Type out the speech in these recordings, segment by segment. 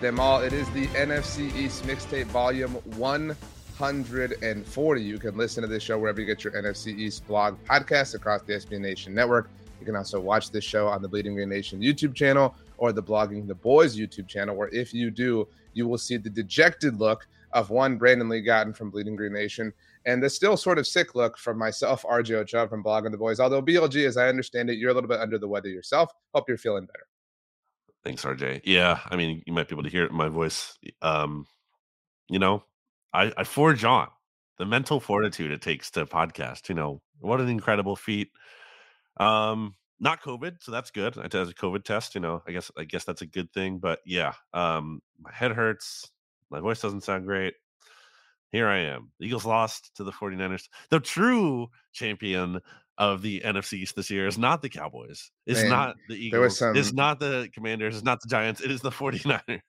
them all. It is the NFC East Mixtape Volume 140. You can listen to this show wherever you get your NFC East blog podcast across the SB Nation network. You can also watch this show on the Bleeding Green Nation YouTube channel or the Blogging the Boys YouTube channel, where if you do, you will see the dejected look of one Brandon Lee Gowton from Bleeding Green Nation and the still sort of sick look from myself, RJ Ochoa from Blogging the Boys. Although BLG, as I understand it, you're a little bit under the weather yourself. Hope you're feeling better. Thanks, RJ. Yeah, I mean, you might be able to hear it in my voice. Um, you know, I, I forge on the mental fortitude it takes to podcast. You know, what an incredible feat. Um, not COVID, so that's good. I did a COVID test. You know, I guess I guess that's a good thing. But yeah, um, my head hurts. My voice doesn't sound great. Here I am. The Eagles lost to the 49ers. The true champion of the NFC East this year is not the Cowboys. It's Man, not the Eagles. Some... It's not the Commanders. It's not the Giants. It is the 49ers.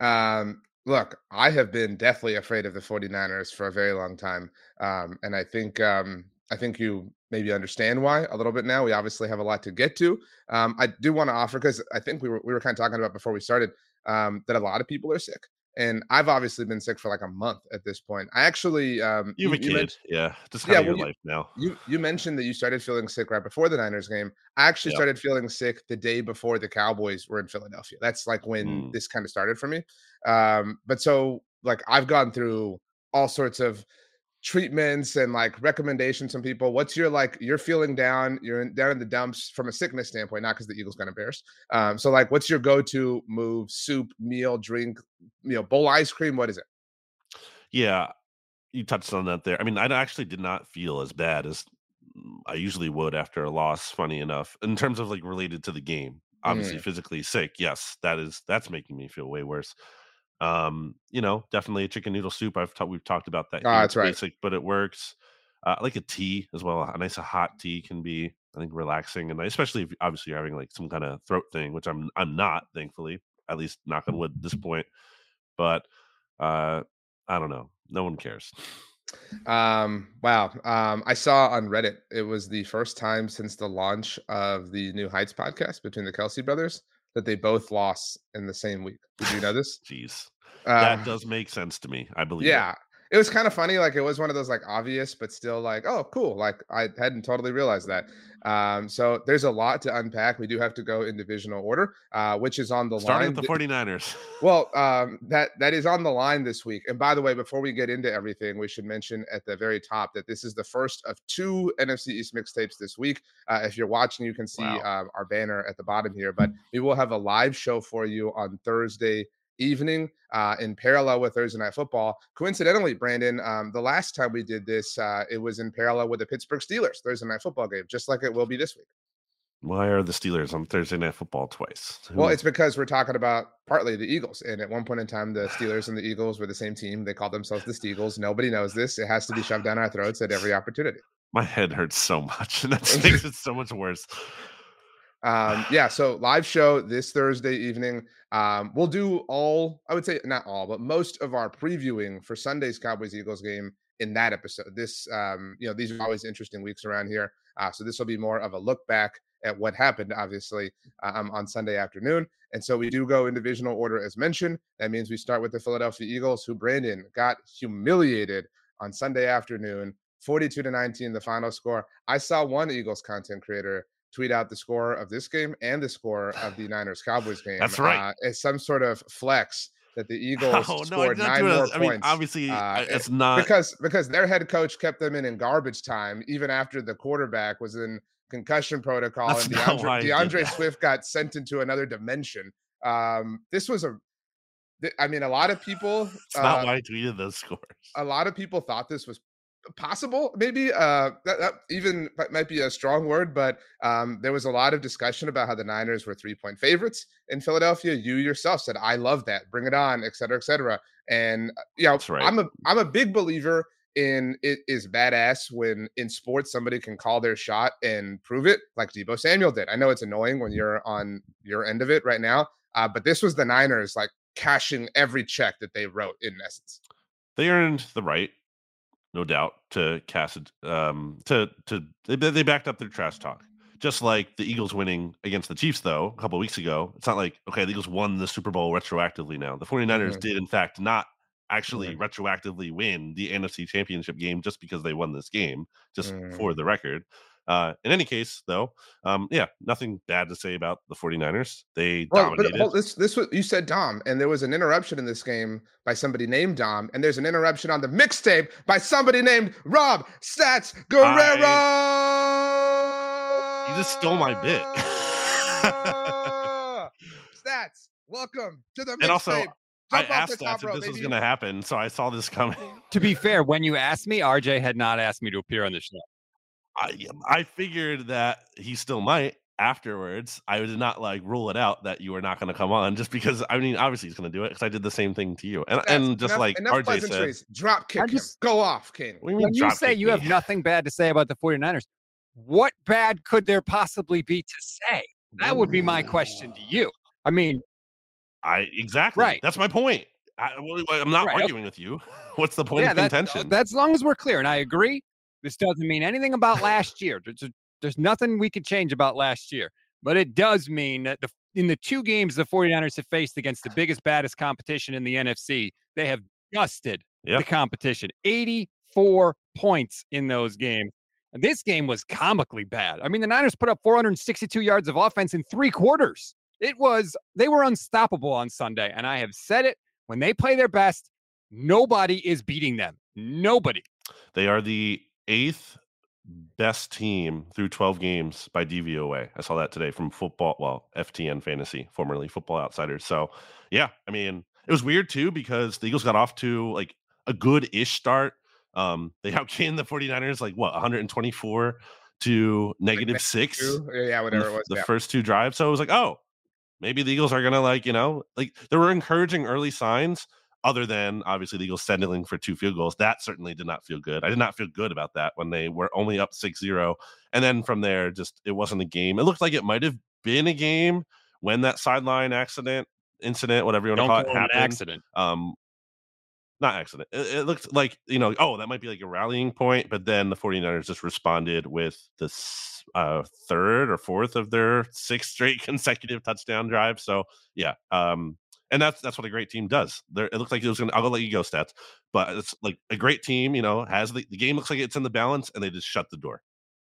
Um, look, I have been deathly afraid of the 49ers for a very long time. Um, and I think um, I think you maybe understand why a little bit now. We obviously have a lot to get to. Um, I do want to offer because I think we were we were kind of talking about before we started um, that a lot of people are sick and I've obviously been sick for like a month at this point. I actually, um, you have a kid, yeah, just yeah, well, your you, life now. You you mentioned that you started feeling sick right before the Niners game. I actually yep. started feeling sick the day before the Cowboys were in Philadelphia. That's like when mm. this kind of started for me. Um, but so like I've gone through all sorts of treatments and like recommendations from people what's your like you're feeling down you're in, down in the dumps from a sickness standpoint not because the eagles got embarrassed um so like what's your go-to move soup meal drink you know bowl ice cream what is it yeah you touched on that there i mean i actually did not feel as bad as i usually would after a loss funny enough in terms of like related to the game obviously mm. physically sick yes that is that's making me feel way worse um, you know, definitely a chicken noodle soup. I've ta- we've talked about that. Oh, that's right. Basic, but it works. Uh, like a tea as well. A nice a hot tea can be, I think, relaxing and especially if obviously you're having like some kind of throat thing, which I'm I'm not, thankfully, at least knock on wood at this point. But uh, I don't know. No one cares. Um, wow. Um, I saw on Reddit it was the first time since the launch of the New Heights podcast between the Kelce brothers that they both lost in the same week. Did you know this? Jeez. Uh, that does make sense to me. I believe. Yeah. It it was kind of funny. Like it was one of those like obvious, but still like, oh, cool. Like I hadn't totally realized that. Um, so there's a lot to unpack. We do have to go in divisional order, uh, which is on the Starting line. Starting with the 49ers. well, um, that that is on the line this week. And by the way, before we get into everything, we should mention at the very top that this is the first of two NFC East mixtapes this week. Uh, if you're watching, you can see wow. uh, our banner at the bottom here. But we will have a live show for you on Thursday evening uh, in parallel with Thursday Night Football. Coincidentally, Brandon, um, the last time we did this, uh, it was in parallel with the Pittsburgh Steelers Thursday Night Football game, just like it will be this week. Why are the Steelers on Thursday Night Football twice? Who well, it's because we're talking about partly the Eagles. And at one point in time, the Steelers and the Eagles were the same team. They called themselves the Steagles. Nobody knows this. It has to be shoved down our throats at every opportunity. My head hurts so much, and that makes it so much worse. Um, yeah, so live show this Thursday evening. Um, we'll do all, I would say not all, but most of our previewing for Sunday's Cowboys Eagles game in that episode. This, um, you know, these are always interesting weeks around here. Uh, so this will be more of a look back at what happened, obviously, um, on Sunday afternoon. And so we do go in divisional order as mentioned. That means we start with the Philadelphia Eagles, who Brandon got humiliated on Sunday afternoon, 42 to 19, the final score. I saw one Eagles content creator tweet out the score of this game and the score of the Niners Cowboys game. That's right. Uh, as some sort of flex that the Eagles oh, scored no, nine more points. I mean, obviously, uh, it's not because because their head coach kept them in in garbage time even after the quarterback was in concussion protocol That's and D'Andre, D'Andre Swift got sent into another dimension. Um, this was a I mean, a lot of people. It's not uh, why I tweeted those scores. A lot of people thought this was possible maybe uh that, that, even might be a strong word but um there was a lot of discussion about how the niners were three point favorites in philadelphia you yourself said i love that bring it on et cetera et cetera and uh, you know right. i'm a i'm a big believer in it is badass when in sports somebody can call their shot and prove it like Deebo Samuel did. I know it's annoying when you're on your end of it right now, uh, but this was the Niners like cashing every check that they wrote in essence. They earned the right no doubt, to cast um to to they, they backed up their trash talk. Just like the Eagles winning against the Chiefs, though, a couple weeks ago, it's not like, okay, the Eagles won the Super Bowl retroactively now. The 49ers mm-hmm. did, in fact, not actually mm-hmm. retroactively win the NFC championship game just because they won this game, just mm-hmm. for the record. Uh, in any case, though, um, yeah, nothing bad to say about the 49ers. They well, dominated. But, this, this was you said Dom, and there was an interruption in this game by somebody named Dom, and there's an interruption on the mixtape by somebody named Rob Stats Guerrera. I, you just stole my bit. Stats, welcome to the mixtape. And also, I asked Stats if this baby. was going to happen, so I saw this coming. to be fair, when you asked me, RJ had not asked me to appear on the show. I I figured that he still might afterwards. I did not like rule it out that you were not going to come on just because I mean obviously he's going to do it because I did the same thing to you and That's and just enough, like enough RJ said, drop kick just, go off, King. When you, you say you me? have nothing bad to say about the 49ers, what bad could there possibly be to say? That would be my question to you. I mean, I exactly right. That's my point. I, am not right. arguing with you. What's the point yeah, of uh, contention? that's as long as we're clear, and I agree. This doesn't mean anything about last year. There's, there's nothing we could change about last year. But it does mean that the, in the two games the 49ers have faced against the biggest, baddest competition in the NFC, they have dusted yep. the competition. 84 points in those games. And this game was comically bad. I mean, the Niners put up 462 yards of offense in three quarters. It was, they were unstoppable on Sunday. And I have said it when they play their best, nobody is beating them. Nobody. They are the eighth best team through 12 games by DVOA. I saw that today from football, well, FTN Fantasy, formerly Football Outsiders. So, yeah, I mean, it was weird too because the Eagles got off to like a good ish start. Um, they outgained the 49ers like what 124 to negative like six. Yeah, whatever the, it was. The yeah. first two drives. So it was like, oh, maybe the Eagles are gonna like, you know, like there were encouraging early signs other than obviously the Eagles settling for two field goals. That certainly did not feel good. I did not feel good about that when they were only up 6 0. And then from there, just it wasn't a game. It looked like it might have been a game when that sideline accident, incident, whatever you want to call it, happened. accident. Um, not accident. It, it, looked like, you know, oh, that might be like a rallying point. But then the 49ers just responded with this uh, third or fourth of their six straight consecutive touchdown drive. So, yeah, um, and that's that's what a great team does. There, it looks like it was going. to I'll let you go stats, but it's like a great team. You know, has the, the game looks like it's in the balance, and they just shut the door.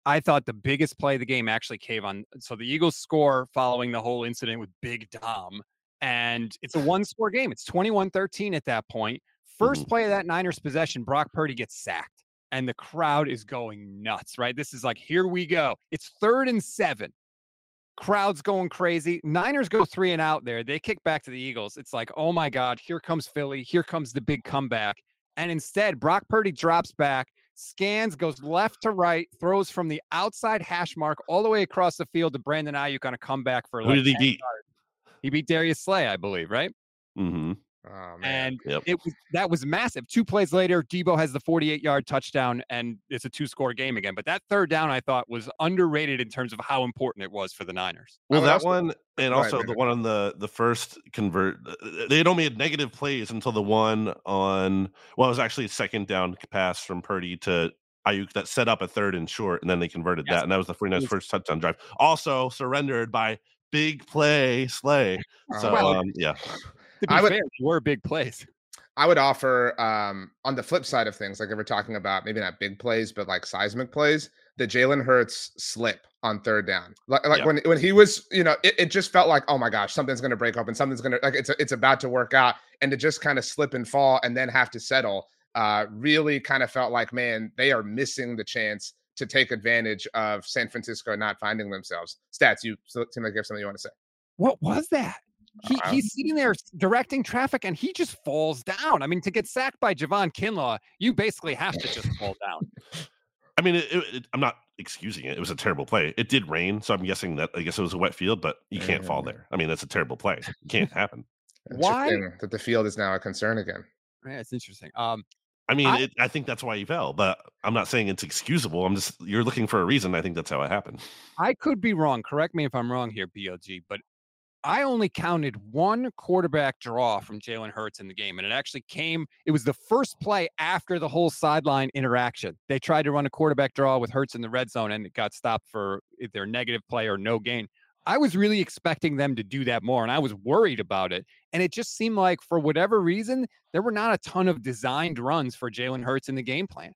I thought the biggest play of the game actually came on. So the Eagles score following the whole incident with Big Dom, and it's a one score game. It's 21 13 at that point. 1st mm-hmm. play of that Niners possession, Brock Purdy gets sacked, and the crowd is going nuts, right? This is like, here we go. It's third and seven crowd's going crazy. Niners go three and out there. They kick back to the Eagles. It's like, oh my God, here comes Philly. Here comes the big comeback. And instead, Brock Purdy drops back, scans, goes left to right, throws from the outside hash mark all the way across the field to Brandon Aiyuk on a comeback for. Who like did he beat? Yards. He beat Darius Slay, I believe, right? Mm-hmm. Oh, and yep. it was that was massive. Two plays later, Deebo has the 48 yard touchdown, and it's a two score game again. But that third down, I thought, was underrated in terms of how important it was for the Niners. Well, that one, and also the one on the the first convert, they had only had negative plays until the one on well, it was actually a second down pass from Purdy to Aiyuk that set up a third and short, and then they converted yes. that, and that was the 49ers' first touchdown drive. Also surrendered by big play Slay. So well, um, yeah, to be I would, fair, were big plays. I would offer um, on the flip side of things, like if we're talking about maybe not big plays, but like seismic plays, the Jalen Hurts slip on third down. Like, like when when he was, you know, it, it just felt like, oh my gosh, something's going to break open, something's going to like it's it's about to work out, and to just kind of slip and fall and then have to settle, uh, really kind of felt like, man, they are missing the chance to take advantage of San Francisco not finding themselves. Stats, you seem like you have something you want to say. What was that? He, uh, he's sitting there directing traffic and he just falls down. I mean, to get sacked by Javon Kinlaw, you basically have to just fall down. I mean, it, it, I'm not excusing it. It was a terrible play. It did rain, so I'm guessing that I guess it was a wet field, but you can't fall there. I mean, that's a terrible play. It can't happen. Why that the field is now a concern again? Yeah, it's interesting. Um, I mean, I, it, I think that's why he fell, but I'm not saying it's excusable. I'm just you're looking for a reason. I think that's how it happened. I could be wrong. Correct me if I'm wrong here, BLG. But I only counted one quarterback draw from Jalen Hurts in the game, and it actually came. It was the first play after the whole sideline interaction. They tried to run a quarterback draw with Hurts in the red zone, and it got stopped for either negative play or no gain. I was really expecting them to do that more, and I was worried about it. And it just seemed like, for whatever reason, there were not a ton of designed runs for Jalen Hurts in the game plan.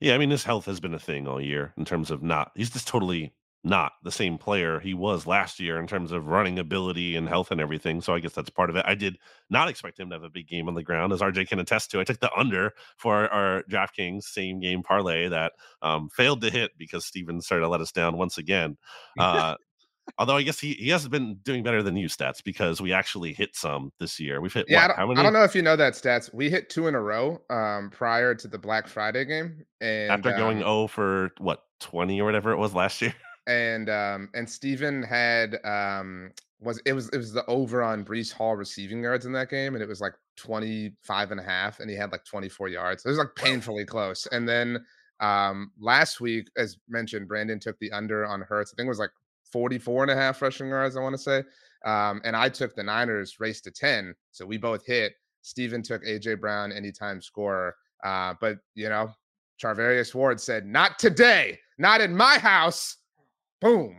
Yeah, I mean, his health has been a thing all year in terms of not. He's just totally not the same player he was last year in terms of running ability and health and everything. So I guess that's part of it. I did not expect him to have a big game on the ground, as RJ can attest to. I took the under for our, our DraftKings same game parlay that um, failed to hit because Steven started to let us down once again. Uh, Although I guess he, he has been doing better than you stats because we actually hit some this year. We've hit yeah. What, I, don't, I, don't, know if you know that stats. We hit two in a row um, prior to the Black Friday game, and after going um, 0 for what twenty or whatever it was last year and um and Steven had um was it was it was the over on Breece Hall receiving yards in that game, and it was like 25 and a half, and he had like 24 yards. It was like painfully close. And then um last week, as mentioned, Brandon took the under on Hurts. I think it was like 44 and a half rushing yards, I want to say. Um, and I took the Niners race to 10. So we both hit. Steven took AJ Brown anytime scorer. Uh, but you know, Charvarius Ward said, not today, not in my house. Boom.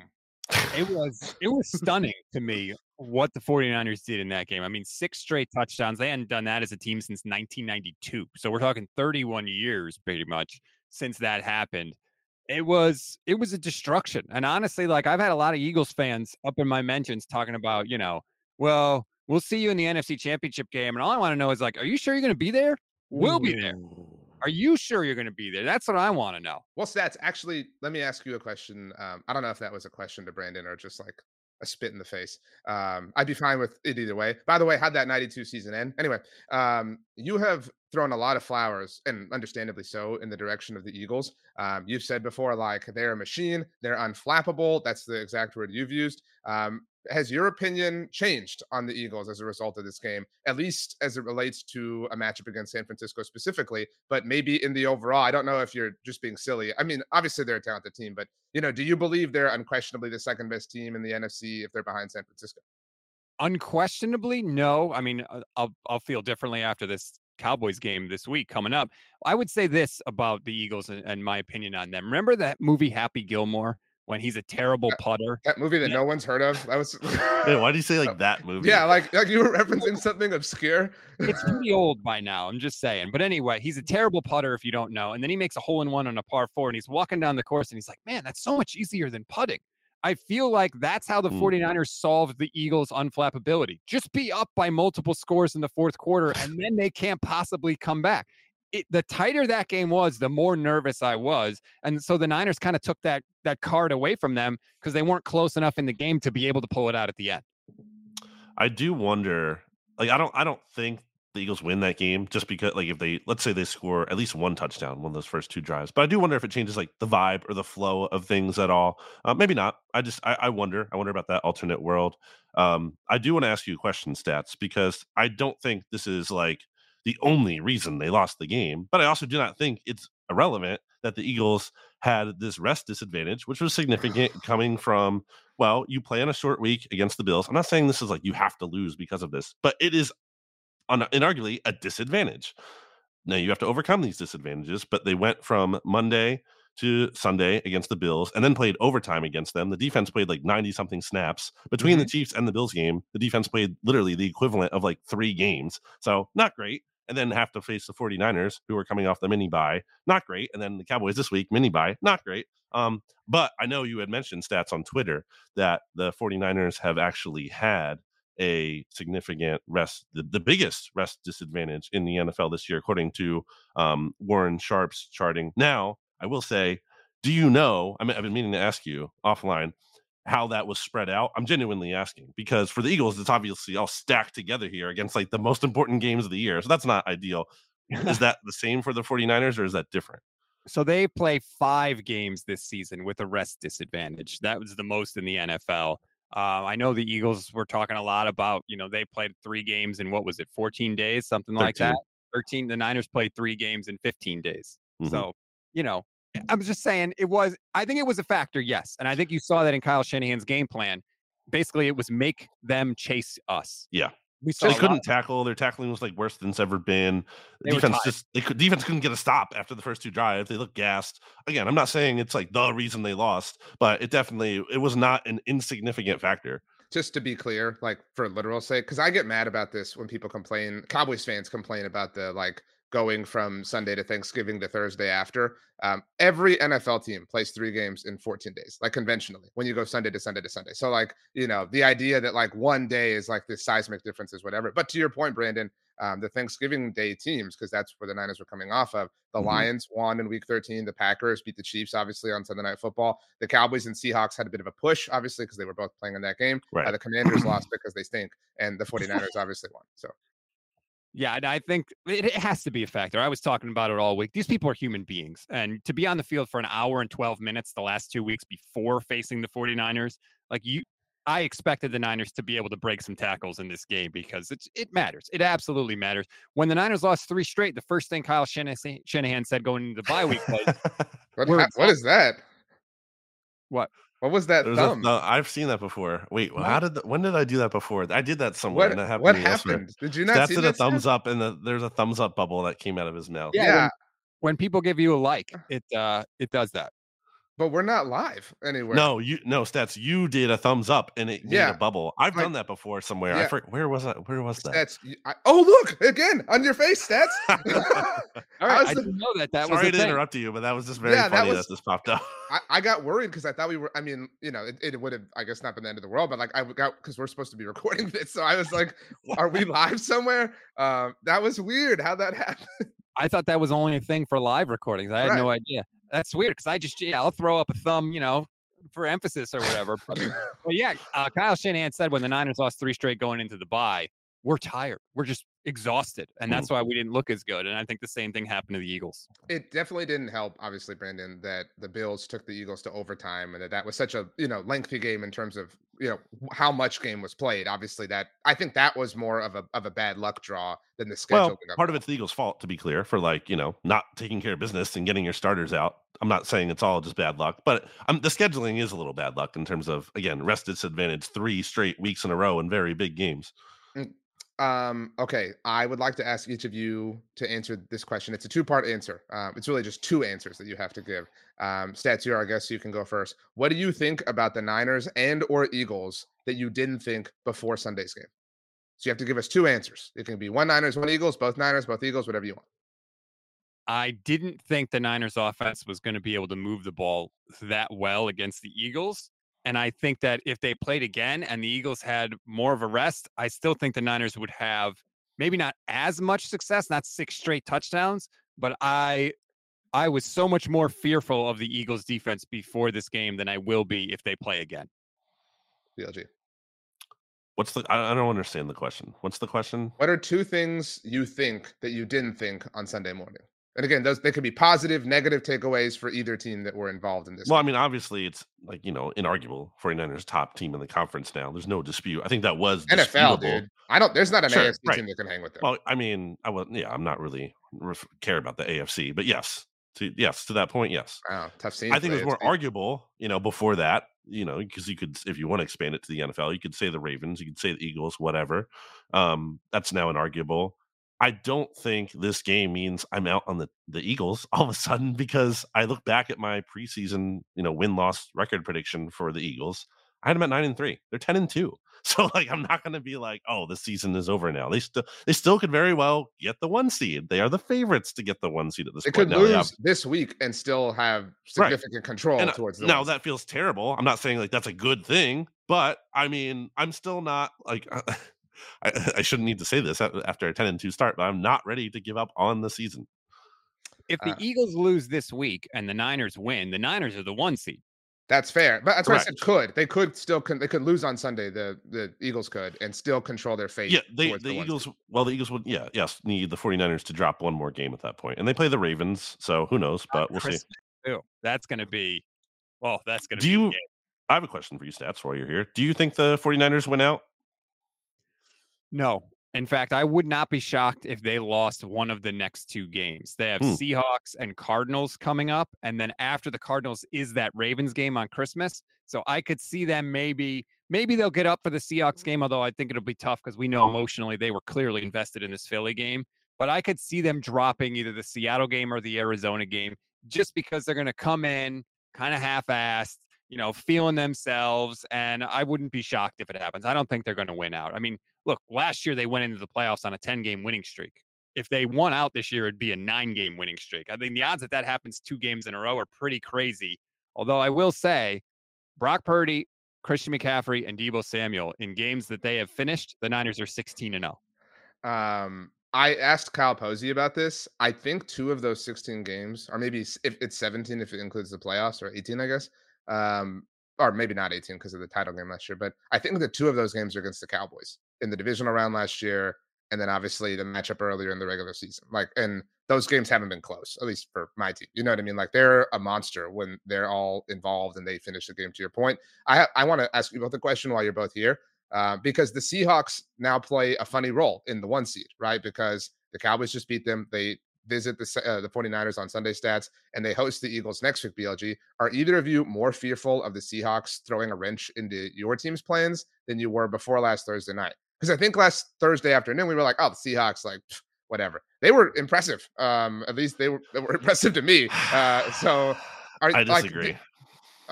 It was it was stunning to me what the 49ers did in that game. I mean, six straight touchdowns. They hadn't done that as a team since 1992. So we're talking 31 years pretty much since that happened. It was it was a destruction. And honestly, like I've had a lot of Eagles fans up in my mentions talking about, you know, well, we'll see you in the NFC Championship game. And all I want to know is like, are you sure you're going to be there? We'll be there. Are you sure you're going to be there? That's what I want to know. Well, stats. Actually, let me ask you a question. Um, I don't know if that was a question to Brandon or just like a spit in the face. Um, I'd be fine with it either way. By the way, how'd that 92 season end? Anyway, um, you have thrown a lot of flowers, and understandably so, in the direction of the Eagles. Um, you've said before, like, they're a machine, they're unflappable. That's the exact word you've used. Um, has your opinion changed on the Eagles as a result of this game, at least as it relates to a matchup against San Francisco specifically, but maybe in the overall? I don't know if you're just being silly. I mean, obviously they're a talented team, but you know, do you believe they're unquestionably the second best team in the NFC if they're behind San Francisco? Unquestionably, no. I mean, uh, I'll I'll feel differently after this Cowboys game this week coming up. I would say this about the Eagles and, and my opinion on them. Remember that movie Happy Gilmore? When he's a terrible putter. That movie that yeah. no one's heard of. That was. Wait, why do you say like that movie? Yeah, like like you were referencing something obscure. it's pretty old by now. I'm just saying. But anyway, he's a terrible putter if you don't know. And then he makes a hole in one on a par four, and he's walking down the course, and he's like, "Man, that's so much easier than putting." I feel like that's how the mm. 49ers solved the Eagles' unflappability. Just be up by multiple scores in the fourth quarter, and then they can't possibly come back it, the tighter that game was, the more nervous I was, and so the Niners kind of took that that card away from them because they weren't close enough in the game to be able to pull it out at the end. I do wonder, like I don't, I don't think the Eagles win that game just because, like, if they let's say they score at least one touchdown one of those first two drives, but I do wonder if it changes like the vibe or the flow of things at all. Uh, maybe not. I just, I, I wonder. I wonder about that alternate world. Um, I do want to ask you a question, stats, because I don't think this is like the only reason they lost the game. But I also do not think it's irrelevant that the Eagles had this rest disadvantage, which was significant coming from, well, you play on a short week against the Bills. I'm not saying this is like you have to lose because of this, but it is un- inarguably a disadvantage. now you have to overcome these disadvantages, but they went from Monday to Sunday against the Bills and then played overtime against them. The defense played like 90 something snaps. Between mm-hmm. the Chiefs and the Bills game, the defense played literally the equivalent of like three games. So not great. And then have to face the 49ers, who are coming off the mini bye Not great. And then the Cowboys this week, mini bye Not great. Um, but I know you had mentioned stats on Twitter that the 49ers have actually had a significant rest, the, the biggest rest disadvantage in the NFL this year, according to um, Warren Sharp's charting. Now, I will say, do you know? I mean, I've been meaning to ask you offline how that was spread out. I'm genuinely asking because for the Eagles, it's obviously all stacked together here against like the most important games of the year. So that's not ideal. is that the same for the 49ers or is that different? So they play five games this season with a rest disadvantage. That was the most in the NFL. Uh, I know the Eagles were talking a lot about, you know, they played three games in what was it, 14 days, something 13. like that. 13. The Niners played three games in 15 days. Mm-hmm. So, you know, I'm just saying it was, I think it was a factor, yes. And I think you saw that in Kyle Shanahan's game plan. Basically, it was make them chase us. Yeah. We saw they couldn't tackle. Their tackling was like worse than it's ever been. They defense just they could defense couldn't get a stop after the first two drives. They looked gassed. Again, I'm not saying it's like the reason they lost, but it definitely it was not an insignificant factor just to be clear, like for literal sake, because I get mad about this when people complain, Cowboys fans complain about the like going from Sunday to Thanksgiving to Thursday after. Um, every NFL team plays three games in 14 days, like conventionally, when you go Sunday to Sunday to Sunday. So, like, you know, the idea that like one day is like this seismic difference is whatever. But to your point, Brandon, um, the Thanksgiving Day teams, because that's where the Niners were coming off of. The mm-hmm. Lions won in Week 13. The Packers beat the Chiefs, obviously, on Sunday Night Football. The Cowboys and Seahawks had a bit of a push, obviously, because they were both playing in that game. Right. Uh, the Commanders lost because they stink, and the 49ers obviously won. So yeah, and I think it, has to be a factor. I was talking about it all week. These people are human beings. And to be on the field for an hour and 12 minutes the last two weeks before facing the 49ers, like you, I expected the Niners to be able to break some tackles in this game because it, it matters. It absolutely matters. When the Niners lost three straight, the first thing Kyle Shanahan said going into the bye week was, what, what is that? What? What was that There's thumb? A, I've seen that before. Wait, what? how did the, when did I do that before? I did that somewhere. What, that happened what happened? Did you not That's see that? a thumbs up, and the, there's a thumbs up bubble that came out of his mouth. Yeah, yeah. When, when, people give you a like, it uh it does that but we're not live anywhere. No, you no stats. You did a thumbs up and it yeah. made a bubble. I've done that before somewhere. Yeah. I forget where was that? Where was that? Stats. I, oh, look again on your face, stats. All right, I didn't know that. That sorry was to thing. interrupt you, but that was just very yeah, funny that, was, that this popped up. I, I got worried because I thought we were. I mean, you know, it, it would have, I guess, not been the end of the world, but like I got because we're supposed to be recording this, so I was like, "Are we live somewhere?" Um, that was weird. How that happened. I thought that was only a thing for live recordings. I had right. no idea that's weird because I just yeah I'll throw up a thumb you know for emphasis or whatever. but, but yeah, uh, Kyle Shanahan said when the Niners lost three straight going into the bye, we're tired. We're just exhausted. And that's mm. why we didn't look as good. And I think the same thing happened to the Eagles. It definitely didn't help, obviously, Brandon, that the Bills took the Eagles to overtime and that that was such a, you know, lengthy game in terms of, you know, how much game was played. Obviously, that I think that was more of a of a bad luck draw than the schedule. Well, part of it's the Eagles' fault, to be clear, for like, you know, not taking care of business and getting your starters out. I'm not saying it's all just bad luck, but um, the scheduling is a little bad luck in terms of, again, rest disadvantage three straight weeks in a row in very big games. Um, okay, I would like to ask each of you to answer this question. It's a two-part answer. Um, it's really just two answers that you have to give. Um, Stats, you I guess you can go first. What do you think about the Niners and or Eagles that you didn't think before Sunday's game? So you have to give us two answers. It can be one Niners, one Eagles, both Niners, both Eagles, whatever you want. I didn't think the Niners offense was going to be able to move the ball that well against the Eagles. And I think that if they played again and the Eagles had more of a rest, I still think the Niners would have maybe not as much success, not six straight touchdowns, but I I was so much more fearful of the Eagles defense before this game than I will be if they play again. BLG. What's the I don't understand the question. What's the question? What are two things you think that you didn't think on Sunday morning? And again, those they could be positive, negative takeaways for either team that were involved in this. Well, game. I mean, obviously, it's like you know, inarguable. 49ers top team in the conference now. There's no dispute. I think that was NFL, disputable. dude. I don't. There's not an sure, AFC right. team that can hang with them. Well, I mean, I was yeah. I'm not really ref- care about the AFC, but yes, to yes to that point, yes. Wow, tough scene. I think it was more AFC. arguable, you know, before that, you know, because you could, if you want to expand it to the NFL, you could say the Ravens, you could say the Eagles, whatever. Um, that's now an arguable I don't think this game means I'm out on the, the Eagles all of a sudden because I look back at my preseason, you know, win loss record prediction for the Eagles. I had them at nine and three. They're ten and two. So like I'm not gonna be like, oh, the season is over now. They still they still could very well get the one seed. They are the favorites to get the one seed at this they point. Could now, lose this week and still have significant right. control and, uh, towards the now ones. that feels terrible. I'm not saying like that's a good thing, but I mean, I'm still not like I, I shouldn't need to say this after a 10 and 2 start, but I'm not ready to give up on the season. If the uh, Eagles lose this week and the Niners win, the Niners are the one seed. That's fair, but that's Correct. what I said. Could they could still con- they could lose on Sunday. The the Eagles could and still control their fate. Yeah, they the, the Eagles. Seed. Well, the Eagles would yeah yes need the 49ers to drop one more game at that point, and they play the Ravens. So who knows? But we'll Christmas see. Too. That's going to be well. That's going to. Do you? I have a question for you, stats. While you're here, do you think the 49ers went out? No. In fact, I would not be shocked if they lost one of the next two games. They have hmm. Seahawks and Cardinals coming up. And then after the Cardinals is that Ravens game on Christmas. So I could see them maybe, maybe they'll get up for the Seahawks game, although I think it'll be tough because we know emotionally they were clearly invested in this Philly game. But I could see them dropping either the Seattle game or the Arizona game just because they're going to come in kind of half assed, you know, feeling themselves. And I wouldn't be shocked if it happens. I don't think they're going to win out. I mean, look, last year they went into the playoffs on a 10 game winning streak. If they won out this year, it'd be a nine game winning streak. I think the odds that that happens two games in a row are pretty crazy. Although I will say, Brock Purdy, Christian McCaffrey, and Deebo Samuel in games that they have finished, the Niners are 16 and 0. Um, I asked Kyle Posey about this. I think two of those 16 games, or maybe if it's 17 if it includes the playoffs, or 18, I guess. Um, or maybe not 18 because of the title game last year, but I think the two of those games are against the Cowboys in the divisional round last year, and then obviously the matchup earlier in the regular season. Like, and those games haven't been close, at least for my team. You know what I mean? Like, they're a monster when they're all involved and they finish the game. To your point, I ha- I want to ask you both a question while you're both here, uh, because the Seahawks now play a funny role in the one seed, right? Because the Cowboys just beat them. They visit the uh, the 49ers on Sunday stats and they host the Eagles next week BLG are either of you more fearful of the Seahawks throwing a wrench into your team's plans than you were before last Thursday night because I think last Thursday afternoon we were like, oh, the Seahawks, like whatever. They were impressive. Um, at least they were they were impressive to me. Uh, so are, I disagree. Like,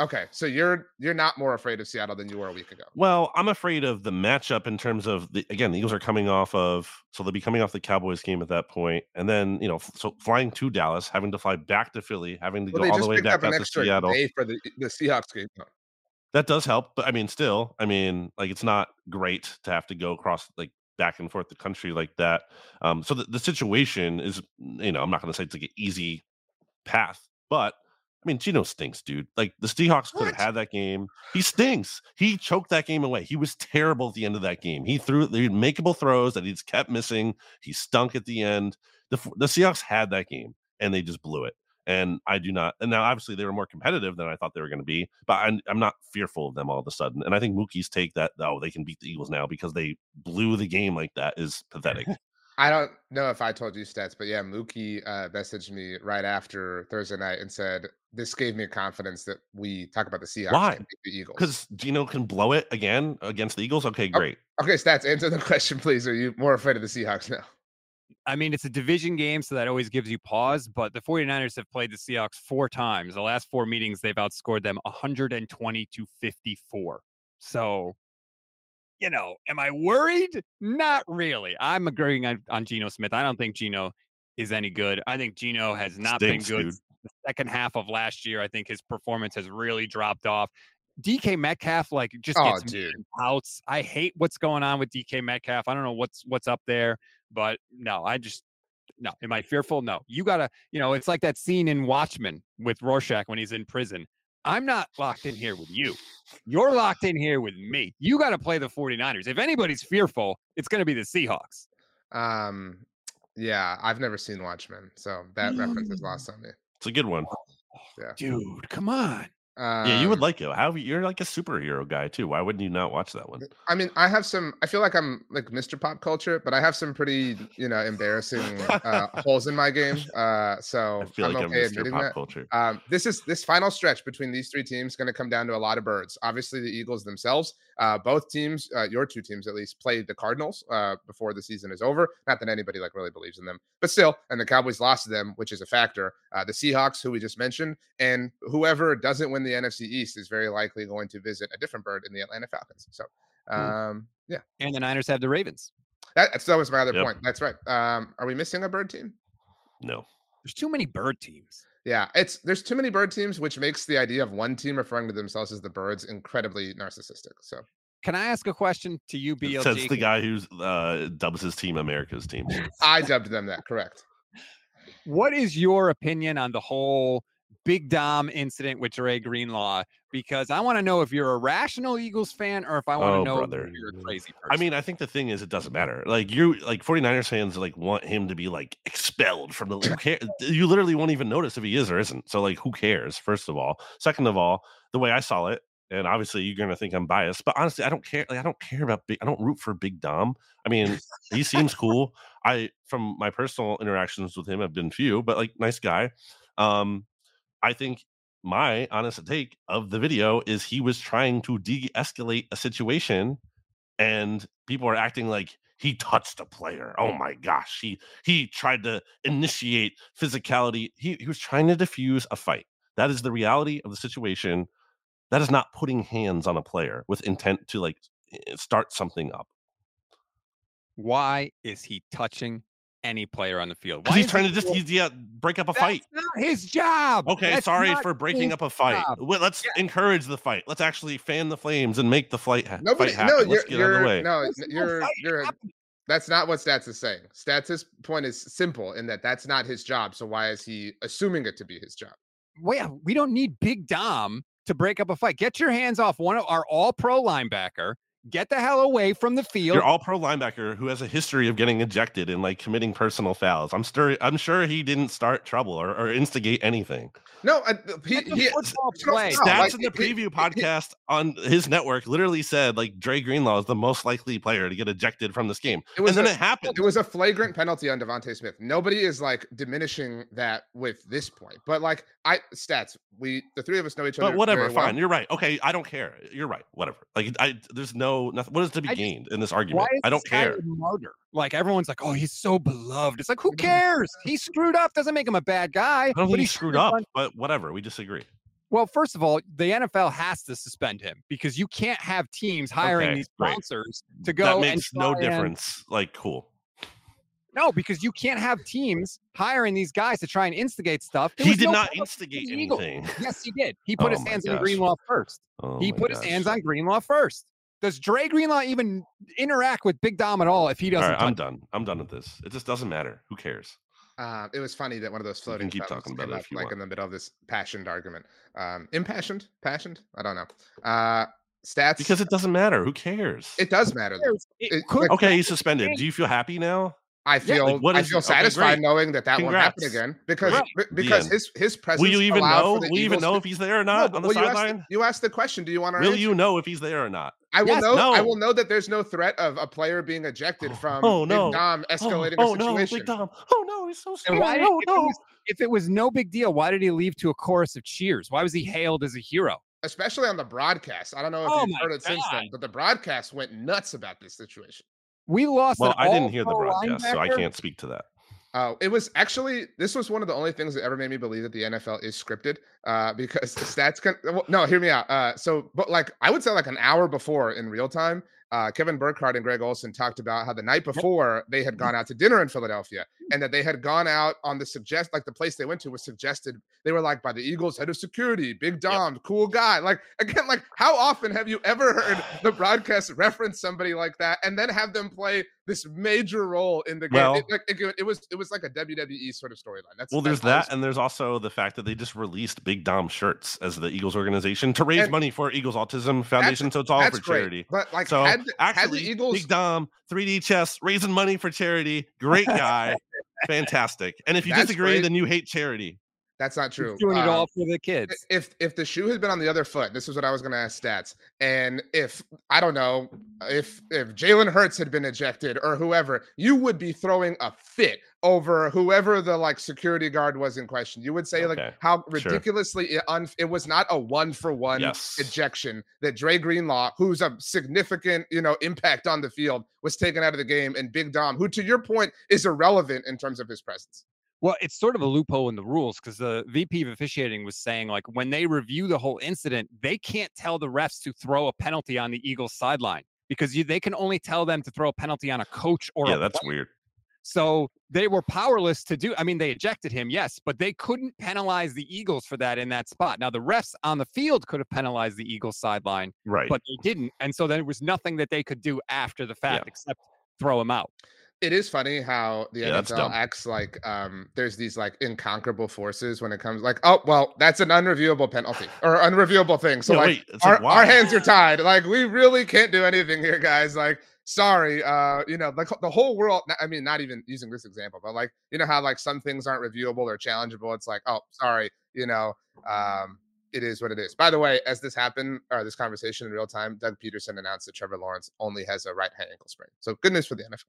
okay, so you're you're not more afraid of Seattle than you were a week ago. Well, I'm afraid of the matchup in terms of the again, the Eagles are coming off of so they'll be coming off the Cowboys game at that point, and then you know, so flying to Dallas, having to fly back to Philly, having to well, go all the way back out to Seattle for the, the Seahawks game. No that does help but i mean still i mean like it's not great to have to go across like back and forth the country like that um so the, the situation is you know i'm not going to say it's like an easy path but I mean, Geno stinks, dude. Like the Seahawks could have had that game. He stinks. He choked that game away. He was terrible at the end of that game. He threw the makeable throws that he just kept missing. He stunk at the end. The the Seahawks had that game and they just blew it. And I do not. And now, obviously, they were more competitive than I thought they were going to be. But I'm, I'm not fearful of them all of a sudden. And I think Mookie's take that oh they can beat the Eagles now because they blew the game like that is pathetic. I don't know if I told you stats, but yeah, Mookie uh, messaged me right after Thursday night and said this gave me confidence that we talk about the Seahawks Why? and the Eagles. Because Geno can blow it again against the Eagles. Okay, great. okay, stats. Answer the question, please. Are you more afraid of the Seahawks now? I mean, it's a division game, so that always gives you pause. But the 49ers have played the Seahawks four times. The last four meetings, they've outscored them 120 to 54. So, you know, am I worried? Not really. I'm agreeing on, on Geno Smith. I don't think Geno is any good. I think Geno has not Stinks, been good. Dude. The second half of last year, I think his performance has really dropped off. DK Metcalf like just oh, gets dude. outs. I hate what's going on with DK Metcalf. I don't know what's what's up there. But no, I just no. Am I fearful? No. You gotta, you know, it's like that scene in Watchmen with Rorschach when he's in prison. I'm not locked in here with you. You're locked in here with me. You got to play the 49ers. If anybody's fearful, it's going to be the Seahawks. Um, yeah, I've never seen Watchmen, so that reference is lost on me. It's a good one. Yeah. Dude, come on. Um, yeah, you would like it. How you're like a superhero guy too. Why wouldn't you not watch that one? I mean, I have some. I feel like I'm like Mr. Pop Culture, but I have some pretty, you know, embarrassing uh, holes in my game. Uh, so I feel I'm like okay I'm Mr. Pop that. Culture. Um, this is this final stretch between these three teams going to come down to a lot of birds. Obviously, the Eagles themselves. Uh, both teams, uh, your two teams at least, played the Cardinals uh, before the season is over. Not that anybody like really believes in them, but still. And the Cowboys lost to them, which is a factor. Uh, the Seahawks, who we just mentioned, and whoever doesn't win the NFC East is very likely going to visit a different bird in the Atlanta Falcons. So, um, yeah. And the Niners have the Ravens. That, that's that was my other Yep. point. That's right. Um, are we missing a bird team? No. There's too many bird teams. Yeah, it's there's too many bird teams, which makes the idea of one team referring to themselves as the birds incredibly narcissistic. So Can I ask a question to you, BLG? Says the guy who uh, dubs his team America's team. I dubbed them that. Correct. What is your opinion on the whole Big Dom incident with Dre Greenlaw? Because I want to know if you're a rational Eagles fan or if I want to Oh, know brother. if you're a crazy person. I mean, I think the thing is, it doesn't matter. Like you, like 49ers fans, like want him to be like expelled from the. You literally won't even notice if he is or isn't. So like, who cares? First of all, second of all, the way I saw it, and obviously you're gonna think I'm biased, but honestly, I don't care. Like, I don't care about big. I don't root for Big Dom. I mean, he seems cool. I, from my personal interactions with him, have been few, but like, nice guy. Um, I think my honest take of the video is he was trying to de-escalate a situation and people are acting like he touched a player. Oh my gosh, he he tried to initiate physicality. He he was trying to diffuse a fight. That is the reality of the situation. That is not putting hands on a player with intent to like eh, start something up. why is he touching any player on the field? Why he's trying he to just he's, yeah break up a That's fight. not his job. Okay, That's sorry for breaking up a fight. job. Let's Yeah. encourage the fight. Let's actually fan the flames and make the flight ha- Nobody. fight No, happen. you're Let's get out of the you're way. no, There's n- no you're fight you're. happening. That's not what Stats is saying. Stats' point is simple in that that's not his job. So why is he assuming it to be his job? Wait, we don't need Big Dom to break up a fight. Get your hands off one of our all pro linebacker. Get the hell away from the field. You're all pro linebacker who has a history of getting ejected and like committing personal fouls. I'm sure I'm sure he didn't start trouble or, or instigate anything. No, uh, he, That's a he football no, play. no, Stats like, in the he- preview he- podcast on his network literally said like Dre Greenlaw is the most likely player to get ejected from this game. It was and then a- it happened. It was a flagrant penalty on DeVonta Smith. Nobody is like diminishing that with this point, but like I stats, we the three of us know each other. But whatever, very well. fine. You're right. Okay, I don't care. You're right. Whatever. Like I there's no nothing what is to be I just- gained in this argument? I don't care. martyr? Like everyone's like, oh, he's so beloved. It's like, who cares? He screwed up. Doesn't make him a bad guy. I don't but think he screwed up, but whatever. We disagree. Well, first of all, the NFL has to suspend him because you can't have teams hiring Okay, these sponsors to go That and makes no try and- difference. Like cool. No, because you can't have teams hiring these guys to try and instigate stuff. There He did no not instigate anything. Yes, he did. He put Oh his my hands on gosh. Greenlaw first. Oh he put gosh. his hands on Greenlaw first. Does Dre Greenlaw even interact with Big Dom at all if he doesn't? right, I'm done. I'm done with this. It just doesn't matter. Who cares? Uh, it was funny that one of those can floating keep talking about came it up, if you like want. in the middle of this passioned argument. Um, impassioned, passioned. I don't know. Uh, stats Because it doesn't matter. Who cares? it does matter. It It- could- like, okay, he's suspended. Do you feel happy now? I feel what I feel okay, satisfied great. knowing that that won't happen again because Great. because his his presence. Will you even know? for Will you even know to- if he's there or not but- on the you asked, sideline? the, you asked the question. Do you want to? Will you know if he's there or not? I will Yes, know. I will know that there's no threat of a player being ejected oh, from oh, Big no. Dom oh, escalating oh, a no, situation. Big Dom. Oh no, he's so And scary. why oh if, it no. was, if it was no big deal, why did he leave to a chorus of cheers? Why was he hailed as a hero? especially on the broadcast. I don't know if Oh you've heard it since then, but the broadcast went nuts about this situation. We lost. Well, an I didn't hear the all-pro broadcast, so I can't speak to that. Uh, it was actually this was one of the only things that ever made me believe that the NFL is scripted. Uh, because the stats can well, no, hear me out. Uh, so but like I would say like an hour before in real time, uh, Kevin Burkhardt and Greg Olsen talked about how the night before they had gone out to dinner in Philadelphia and that they had gone out on the suggest like the place they went to was suggested they were like by the Eagles head of security, Big Dom, cool guy. Like again, like how often have you ever heard the broadcast reference somebody like that and then have them play this major role in the game? Well- it, like, it, it was it was like a WWE sort of storyline. That's Well, there's that, and there's also the fact that they just released Big Dom shirts as the Eagles organization to raise And- money for Eagles Autism Foundation. So it's all for great. charity. But like so had, had actually, the Eagles Big Dom, 3D chess, raising money for charity. Great guy, fantastic. And if you That's disagree, great. then you hate charity. That's not true. He's doing um, it all for the kids. If if the shoe had been on the other foot, this is what I was going to ask stats. And if I don't know if if Jalen Hurts had been ejected or whoever, you would be throwing a fit over whoever the like security guard was in question. You would say okay. like how ridiculously sure. it, un- it was not a one for one ejection that Dre Greenlaw, who's a significant you know impact on the field, was taken out of the game, and Big Dom, who to your point is irrelevant in terms of his presence. Well, it's sort of a loophole in the rules because the VP of officiating was saying, like, when they review the whole incident, they can't tell the refs to throw a penalty on the Eagles sideline because you, they can only tell them to throw a penalty on a coach or yeah, that's player. weird. So they were powerless to do. I mean, they ejected him, yes, but they couldn't penalize the Eagles for that in that spot. Now, the refs on the field could have penalized the Eagles sideline, right? But they didn't, and so there was nothing that they could do after the fact yeah. except throw him out it is funny how the yeah, NFL acts like um, there's these like inconquerable forces when it comes like, oh well, that's an unreviewable penalty or unreviewable thing. So like, wait, our, like our hands are tied. Like we really can't do anything here, guys. Like sorry, uh, you know, like the whole world. I mean, not even using this example, but like you know how like some things aren't reviewable or challengeable. It's like, oh, sorry, you know, um, it is what it is. By the way, as this happened or this conversation in real time, Doug Pederson announced that Trevor Lawrence only has a right hand ankle sprain. So good news for the NFL.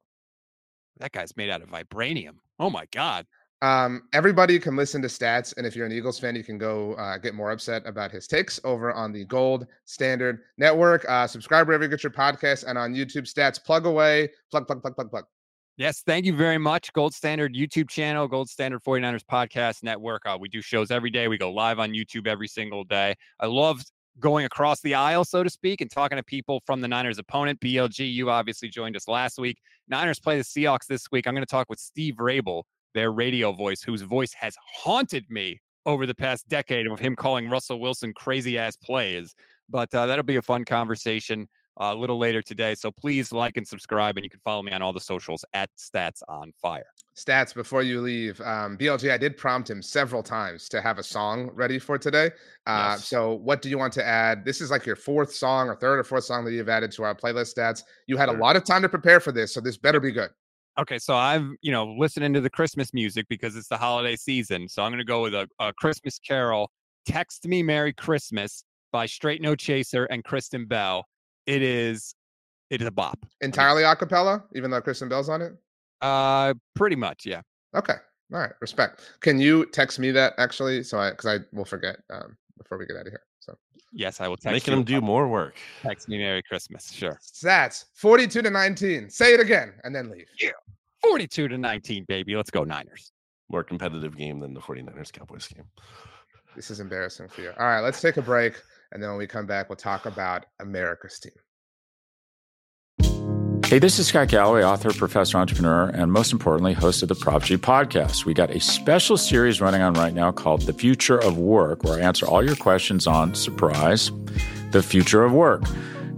That guy's made out of vibranium. Oh my god. Um, everybody can listen to stats, and if you're an Eagles fan, you can go uh, get more upset about his takes over on the Gold Standard Network. Uh, subscribe wherever you get your podcast, and on YouTube. Stats plug away, plug, plug, plug, plug, plug. Yes, thank you very much. Gold Standard YouTube channel, Gold Standard 49ers Podcast Network. Uh, we do shows every day. We go live on YouTube every single day. I love going across the aisle, so to speak, and talking to people from the Niners opponent. BLG, you obviously joined us last week. Niners play the Seahawks this week. I'm going to talk with Steve Raible, their radio voice, whose voice has haunted me over the past decade of him calling Russell Wilson crazy ass plays. But uh, that'll be a fun conversation a little later today. So please like and subscribe, and you can follow me on all the socials at Stats on Fire. Stats before you leave, um, BLG. I did prompt him several times to have a song ready for today. Uh, yes. So, what do you want to add? This is like your fourth song or third or fourth song that you've added to our playlist. Stats. You had a lot of time to prepare for this, so this better be good. Okay, so I've you know listening to the Christmas music because it's the holiday season. So I'm going to go with a, a Christmas Carol. Text me Merry Christmas by Straight No Chaser and Kristen Bell it is it is a bop. Entirely a cappella, even though Kristen Bell's on it? Uh pretty much, yeah. Okay. All right. Respect. Can you text me that actually? So I because I will forget um before we get out of here. So yes, I will text making them do more work. Text me Merry Christmas. Sure. That's 42 to 19. Say it again and then leave. Yeah. 42 to 19, baby. Let's go, Niners. More competitive game than the 49ers Cowboys game. This is embarrassing for you. All right, let's take a break. And then when we come back, we'll talk about America's team. Hey, this is Scott Galloway, author, professor, entrepreneur, and most importantly, host of the Prop G podcast. We got a special series running on right now called The Future of Work, where I answer all your questions on surprise, the future of work.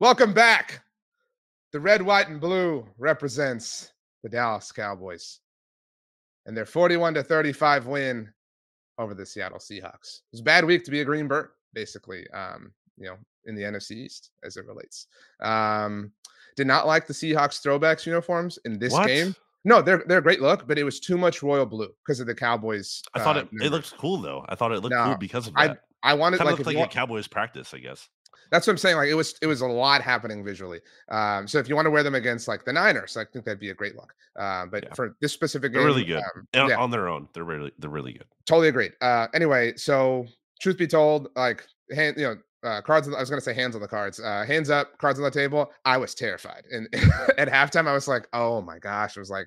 Welcome back. The red, white, and blue represents the Dallas Cowboys and their 41 to 35 win over the Seattle Seahawks. It was a bad week to be a Green Bird, basically, um, you know, in the NFC East as it relates. Um, did not like the Seahawks throwbacks uniforms in this what? game. No, they're they're a great look, but it was too much royal blue because of the Cowboys. I thought uh, it it looks cool though. I thought it looked no, cool because of that. I, I wanted kind like, of like a Cowboys practice, I guess. That's what I'm saying. Like it was, it was a lot happening visually. Um, so if you want to wear them against like the Niners, I think that'd be a great look. Uh, but yeah. for this specific game, they're really good um, yeah. on their own. They're really, they're really good. Totally agreed. Uh, anyway, so truth be told, like hand, you know, uh, cards. I was going to say hands on the cards. Uh, hands up, cards on the table. I was terrified, and at halftime, I was like, "Oh my gosh!" It was like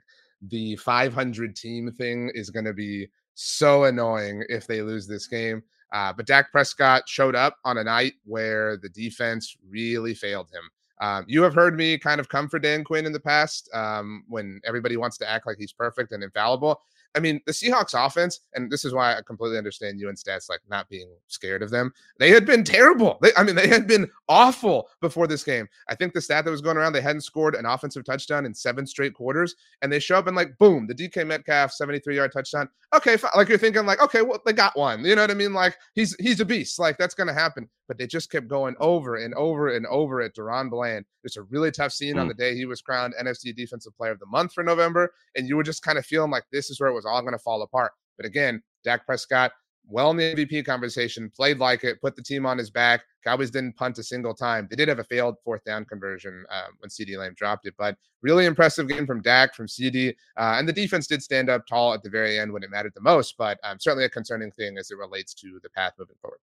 the 500 team thing is going to be so annoying if they lose this game. Uh, but Dak Prescott showed up on a night where the defense really failed him. Um, you have heard me kind of come for Dan Quinn in the past um, when everybody wants to act like he's perfect and infallible. I mean, the Seahawks offense, and this is why I completely understand you and stats like not being scared of them. They had been terrible. They, I mean, they had been awful before this game. I think the stat that was going around, they hadn't scored an offensive touchdown in seven straight quarters, and they show up and like, boom, the DK Metcalf 73 yard touchdown. Okay, fine. like you're thinking like, okay, well, they got one. You know what I mean? Like he's he's a beast. Like that's gonna happen. But they just kept going over and over and over at DaRon Bland. It's a really tough scene mm. on the day he was crowned NFC Defensive Player of the Month for November, and you were just kind of feeling like this is where it was all gonna fall apart. But again, Dak Prescott well in the MVP conversation, played like it, put the team on his back. Cowboys didn't punt a single time. They did have a failed fourth down conversion um, when CeeDee Lamb dropped it, but really impressive game from Dak, from CeeDee. Uh, and the defense did stand up tall at the very end when it mattered the most, but um, certainly a concerning thing as it relates to the path moving forward.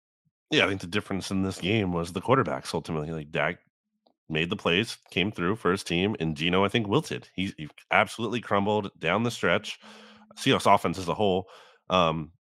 Yeah, I think the difference in this game was the quarterbacks ultimately. Like Dak made the plays, came through for his team, and Geno, I think, wilted. He, he absolutely crumbled down the stretch. Seahawks offense as a whole. Um,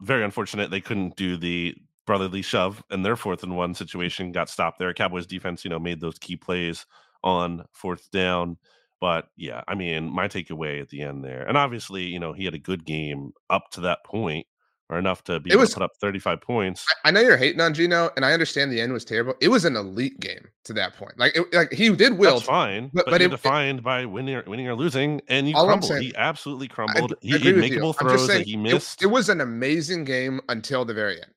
very unfortunate they couldn't do the brotherly shove and their fourth and one situation got stopped there. Cowboys defense, you know, made those key plays on fourth down. But yeah, I mean, my takeaway at the end there, and obviously, you know, he had a good game up to that point or enough to be it able was, to put up 35 points. I, know you're hating on Geno, and I understand the end was terrible. It was an elite game to that point. Like, it, like he did. That's fine, but, but, but it, defined it, by winning or, winning or losing, and you crumbled. Saying, he absolutely crumbled. I, he, he makeable throws saying, that he missed. It, was an amazing game until the very end.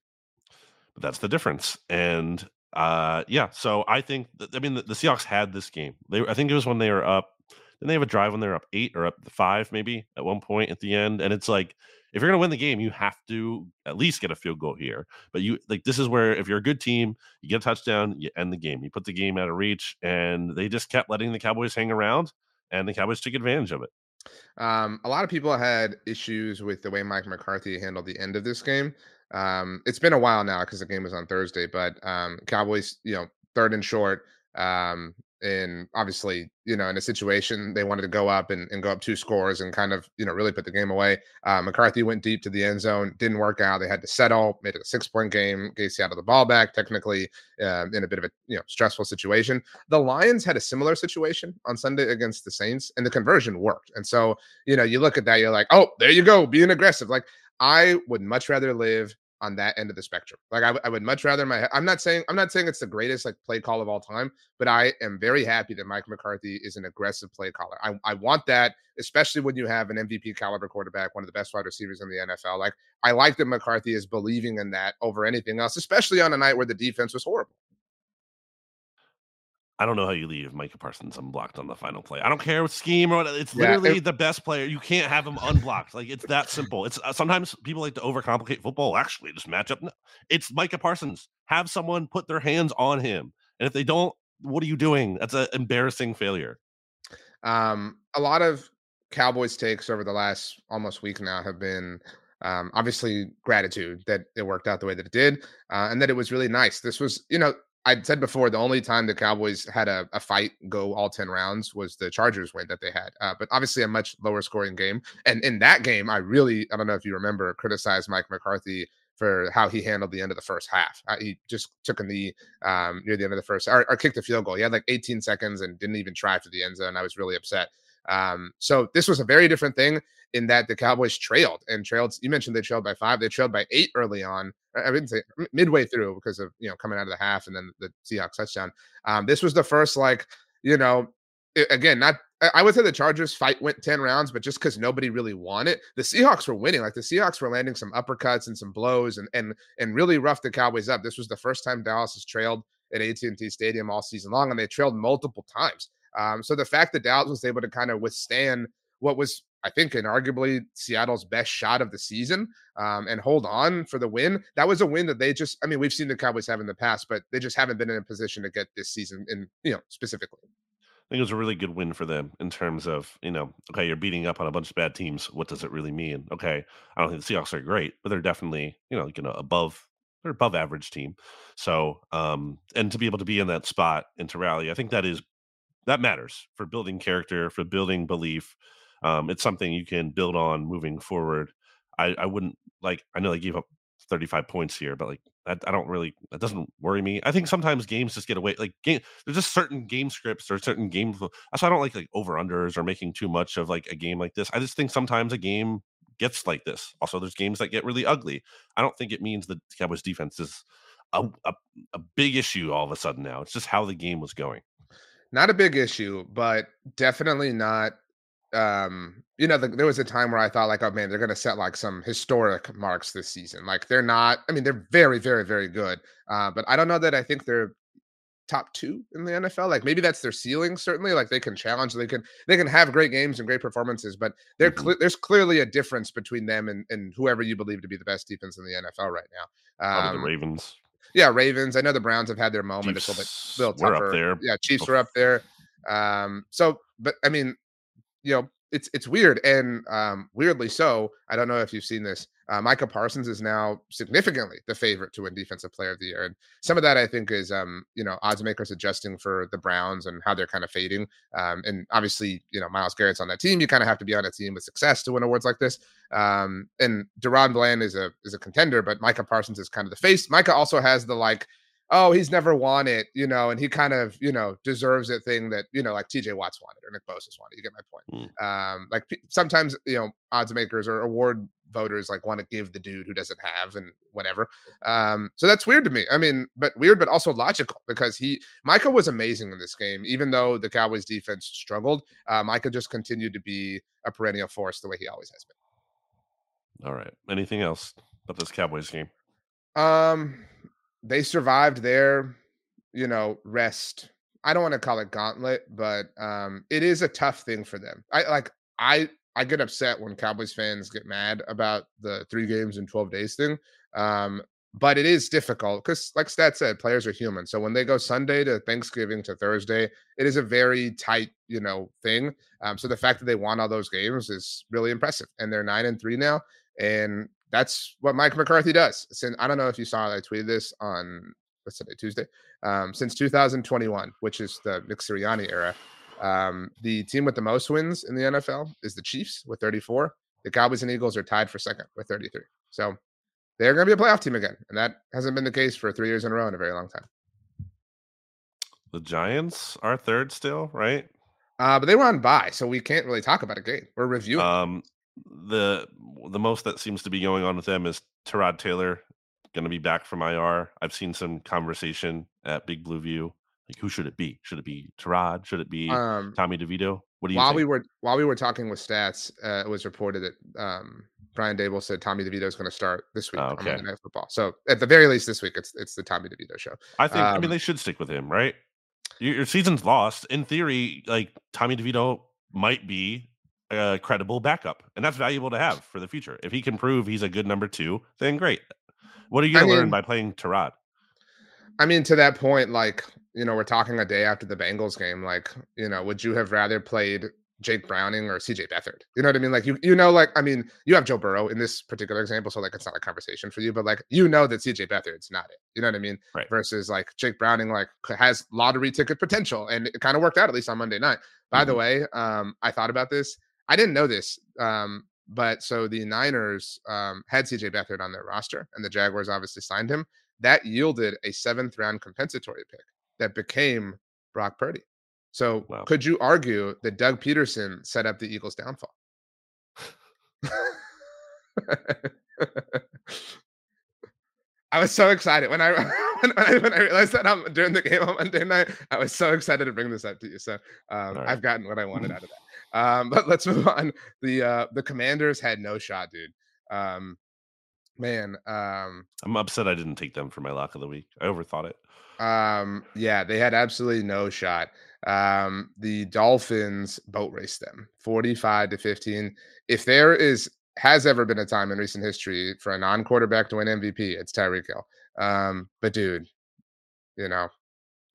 But that's the difference. And uh, yeah, so I think I mean the, the Seahawks had this game. They I think it was when they were up. Then they have a drive when they're up eight or up five, maybe at one point at the end, and it's like if you're going to win the game, you have to at least get a field goal here. But you like this is where if you're a good team, you get a touchdown, you end the game. You put the game out of reach, and they just kept letting the Cowboys hang around, and the Cowboys took advantage of it. Um, a lot of people had issues with the way Mike McCarthy handled the end of this game. Um, it's been a while now because the game was on Thursday, but um, Cowboys, you know, third and short. Um, and obviously, you know, in a situation they wanted to go up and, and go up two scores and kind of, you know, really put the game away. Uh, McCarthy went deep to the end zone, didn't work out. They had to settle, made it a six point game, gave Seattle the ball back, technically uh, in a bit of a, you know, stressful situation. The Lions had a similar situation on Sunday against the Saints, and the conversion worked. And so, you know, you look at that, you're like, oh, there you go, being aggressive. Like, I would much rather live on that end of the spectrum. Like I, would much rather my I'm not saying I'm not saying it's the greatest like play call of all time, but I am very happy that Mike McCarthy is an aggressive play caller. I, I want that, especially when you have an MVP caliber quarterback, one of the best wide receivers in the NFL. Like I like that McCarthy is believing in that over anything else, especially on a night where the defense was horrible. I don't know how you leave Micah Parsons unblocked on the final play. I don't care what scheme or what. It's yeah, literally it, the best player. You can't have him unblocked. Like it's that simple. It's uh, sometimes people like to overcomplicate football. Actually, just match up. No, it's Micah Parsons. Have someone put their hands on him, and if they don't, what are you doing? That's an embarrassing failure. Um, a lot of Cowboys takes over the last almost week now have been um, obviously gratitude that it worked out the way that it did, uh, and that it was really nice. This was, you know, I said before, the only time the Cowboys had a, a, fight go all 10 rounds was the Chargers win that they had. Uh, but obviously, a much lower scoring game. And in that game, I really, I don't know if you remember, criticized Mike McCarthy for how he handled the end of the first half. Uh, he just took a knee um, near the end of the first, or, or, kicked a field goal. He had like 18 seconds and didn't even try for the end zone. I was really upset. Um, so this was a very different thing in that the Cowboys trailed and trailed. You mentioned they trailed by five. They trailed by eight early on. I didn't say midway through because of you know coming out of the half and then the Seahawks touchdown. Um, this was the first like you know again not I would say the Chargers fight went 10 rounds, but just because nobody really won it, the Seahawks were winning. Like the Seahawks were landing some uppercuts and some blows and and and really roughed the Cowboys up. This was the first time Dallas has trailed at AT&T Stadium all season long, and they trailed multiple times. Um, so the fact that Dallas was able to kind of withstand what was, I think, and inarguably Seattle's best shot of the season um, and hold on for the win, that was a win that they just, I mean, we've seen the Cowboys have in the past, but they just haven't been in a position to get this season in, you know, specifically. I think it was a really good win for them in terms of, you know, okay, you're beating up on a bunch of bad teams. What does it really mean? Okay, I don't think the Seahawks are great, but they're definitely, you know, you know, above they're above average team. So, um, and to be able to be in that spot and to rally, I think that is that matters for building character, for building belief. Um, it's something you can build on moving forward. I, I wouldn't like. I know they gave up 35 points here, but like I, I don't really that doesn't worry me. I think sometimes games just get away. Like game, there's just certain game scripts or certain games. So I don't like like over unders or making too much of like a game like this. I just think sometimes a game gets like this. Also, there's games that get really ugly. I don't think it means that Cowboys defense is a, a, a big issue all of a sudden now. It's just how the game was going. Not a big issue, but definitely not um you know the, there was a time where i thought like oh man they're gonna set like some historic marks this season like they're not i mean they're very very very good uh but i don't know that i think they're top two in the nfl like maybe that's their ceiling certainly like they can challenge they can they can have great games and great performances but mm-hmm. there's clearly a difference between them and, and whoever you believe to be the best defense in the nfl right now um, the ravens yeah ravens i know the browns have had their moment Chiefs, it's a little bit little tougher up there. Yeah chiefs are up there. Um so but i mean you know, it's it's weird and um, weirdly so. I don't know if you've seen this. Uh, Micah Parsons is now significantly the favorite to win Defensive Player of the Year, and some of that I think is um, you know odds makers adjusting for the Browns and how they're kind of fading. Um, and obviously, you know Myles Garrett's on that team. You kind of have to be on a team with success to win awards like this. Um, and DaRon Bland is a is a contender, but Micah Parsons is kind of the face. Micah also has the like oh, he's never won it, you know, and he kind of, you know, deserves a thing that, you know, like TJ Watt's wanted or Nick Bosa's wanted. You get my point. Mm. Um, like sometimes, you know, odds makers or award voters like want to give the dude who doesn't have and whatever. Um, so that's weird to me. I mean, but weird, but also logical because he Micah was amazing in this game, even though the Cowboys defense struggled. Uh, Micah just continued to be a perennial force the way he always has been. All right. Anything else about this Cowboys game? Um, they survived their, you know, rest. I don't want to call it gauntlet, but um, it is a tough thing for them. I like I I get upset when Cowboys fans get mad about the three games in 12 days thing. Um, but it is difficult because, like Stat said, players are human. So when they go Sunday to Thanksgiving to Thursday, it is a very tight, you know, thing. Um, so the fact that they won all those games is really impressive, and they're nine and three now. And that's what Mike McCarthy does. Since I don't know if you saw, I tweeted this on what's today, Tuesday. Um, since 2021, which is the Nick Sirianni era, um, the team with the most wins in the NFL is the Chiefs with 34. The Cowboys and Eagles are tied for second with 33. So they're going to be a playoff team again, and that hasn't been the case for three years in a row in a very long time. The Giants are third still, right? Uh, but they were on bye, so we can't really talk about a game. We're reviewing. Um, the the most that seems to be going on with them is Tyrod Taylor going to be back from IR. I've seen some conversation at Big Blue View. Like, who should it be? Should it be Tyrod? Should it be um, Tommy DeVito? What do you? While think? we were while we were talking with stats, uh, it was reported that um, Brian Daboll said Tommy DeVito is going to start this week oh, okay. on Monday Night Football. So at the very least, this week it's it's the Tommy DeVito show. I think. Um, I mean, they should stick with him, right? Your, your season's lost. In theory, like Tommy DeVito might be a credible backup, and that's valuable to have for the future. If he can prove he's a good number two, then great. What are you going to learn by playing Tyrod? I mean, to that point, like you know, we're talking a day after the Bengals game. Like, you know, would you have rather played Jake Browning or CJ Beathard? You know what I mean? Like, you you know, like I mean, you have Joe Burrow in this particular example, so like it's not a conversation for you, but like you know that CJ Beathard's not it. You know what I mean? Right. Versus like Jake Browning, like has lottery ticket potential, and it kind of worked out at least on Monday night. By mm-hmm. the way, um, I thought about this I didn't know this, um, but so the Niners um, had CJ Beathard on their roster, and the Jaguars obviously signed him. That yielded a seventh round compensatory pick that became Brock Purdy. So wow. could you argue that Doug Pederson set up the Eagles' downfall? I was so excited when I when I, when I realized that I'm during the game on Monday night. I was so excited to bring this up to you. So um, right. I've gotten what I wanted out of that. Um, but let's move on. The uh, the Commanders had no shot, dude. Um, man, um, I'm upset I didn't take them for my lock of the week. I overthought it. Um, yeah, they had absolutely no shot. Um, the Dolphins boat raced them 45 to 15. If there is has ever been a time in recent history for a non-quarterback to win MVP, it's Tyreek Hill. Um, but dude, you know,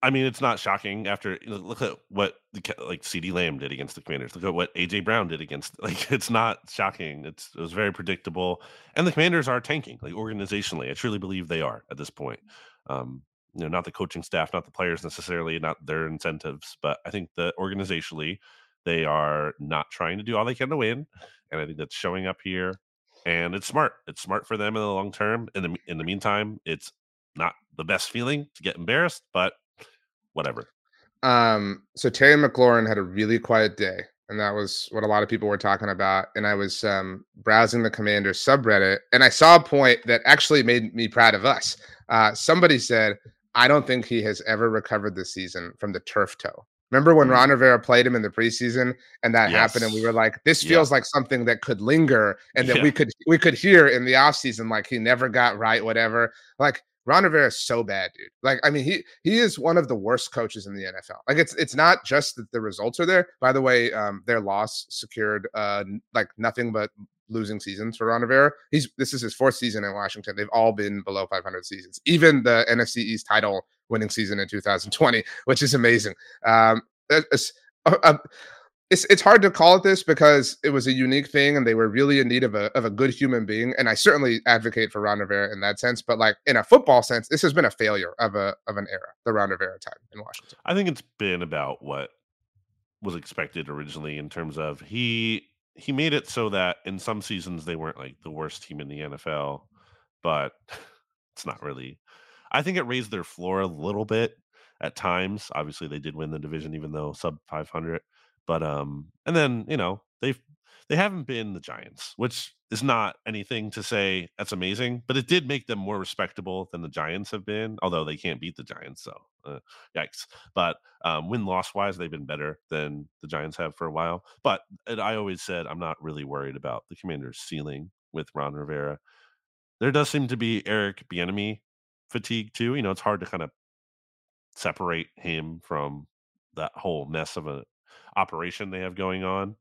I mean, it's not shocking after look at what the, like CeeDee Lamb did against the Commanders. Look at what AJ Brown did against like it's not shocking. It's it was very predictable. And the Commanders are tanking like organizationally. I truly believe they are at this point. Um, you know, not the coaching staff, not the players necessarily, not their incentives, but I think that organizationally they are not trying to do all they can to win, and I think that's showing up here. And it's smart. It's smart for them in the long term. In the in the meantime, it's not the best feeling to get embarrassed, but whatever. Um, so Terry McLaurin had a really quiet day, and that was what a lot of people were talking about. And I was um, browsing the Commander subreddit, and I saw a point that actually made me proud of us. Uh, somebody said, "I don't think he has ever recovered this season from the turf toe." Remember when mm. Ron Rivera played him in the preseason and that yes. happened and we were like this feels yeah. like something that could linger and that yeah. we could we could hear in the offseason like he never got right whatever like Ron Rivera is so bad, dude. Like, I mean, he he is one of the worst coaches in the NFL. Like, it's it's not just that the results are there. By the way, um, their loss secured uh like nothing but losing seasons for Ron Rivera. He's this is his fourth season in Washington. They've all been below 500 seasons. Even the NFC East title winning season in 2020, which is amazing. Um, uh, it's it's hard to call it this because it was a unique thing and they were really in need of a of a good human being. And I certainly advocate for Ron Rivera in that sense. But like in a football sense, this has been a failure of a of an era, the Ron Rivera time in Washington. I think it's been about what was expected originally in terms of he he made it so that in some seasons they weren't like the worst team in the NFL, but it's not really. I think it raised their floor a little bit at times. Obviously, they did win the division even though sub 500 but um, and then you know they've they haven't been the Giants, which is not anything to say that's amazing, but it did make them more respectable than the Giants have been. Although they can't beat the Giants, so uh, yikes. But um, win loss wise, they've been better than the Giants have for a while. But I always said I'm not really worried about the Commanders' ceiling with Ron Rivera. There does seem to be Eric Bieniemy fatigue too. You know, it's hard to kind of separate him from that whole mess of a operation they have going on.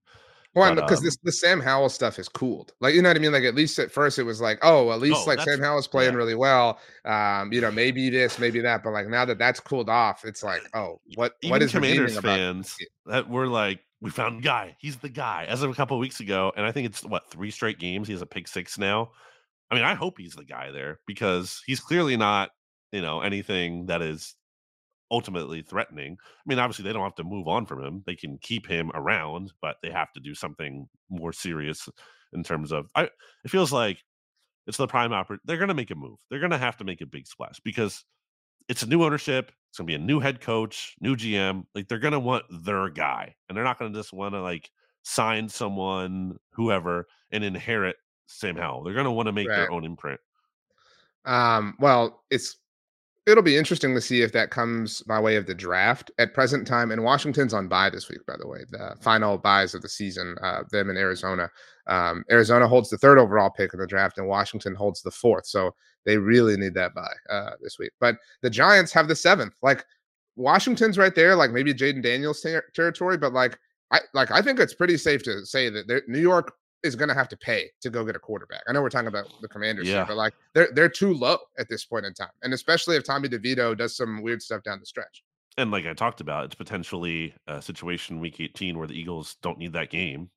Well, because um, this the Sam Howell stuff is cooled. Like, you know what I mean? Like, at least at first it was like, oh, at least oh, like Sam Howell's playing yeah. really well. Um, you know, maybe this, maybe that. But like now that that's cooled off, it's like, oh, what Even what is Commanders fans that were like, we found guy. He's the guy. As of a couple of weeks ago, and I think it's what three straight games. He has a pick six now. I mean, I hope he's the guy there because he's clearly not, you know, anything that is ultimately threatening. I mean, obviously they don't have to move on from him. They can keep him around, but they have to do something more serious in terms of I it feels like it's the prime opportunity. They're going to make a move. They're going to have to make a big splash because it's a new ownership. It's going to be a new head coach, new GM. Like they're going to want their guy, and they're not going to just want to like sign someone, whoever, and inherit Sam Howell. They're going to want to make right. their own imprint. Um, well, it's it'll be interesting to see if that comes by way of the draft at present time. And Washington's on bye this week, by the way, the final byes of the season. Uh, them in Arizona. Um, Arizona holds the third overall pick in the draft, and Washington holds the fourth. So they really need that bye uh, this week. But the Giants have the seventh. Like Washington's right there, like maybe Jayden Daniels ter- territory, but like I like I think it's pretty safe to say that New York is going to have to pay to go get a quarterback. I know we're talking about the Commanders yeah. here, but like they're they're too low at this point in time, and especially if Tommy DeVito does some weird stuff down the stretch. And like I talked about, it's potentially a situation week 18 where the Eagles don't need that game,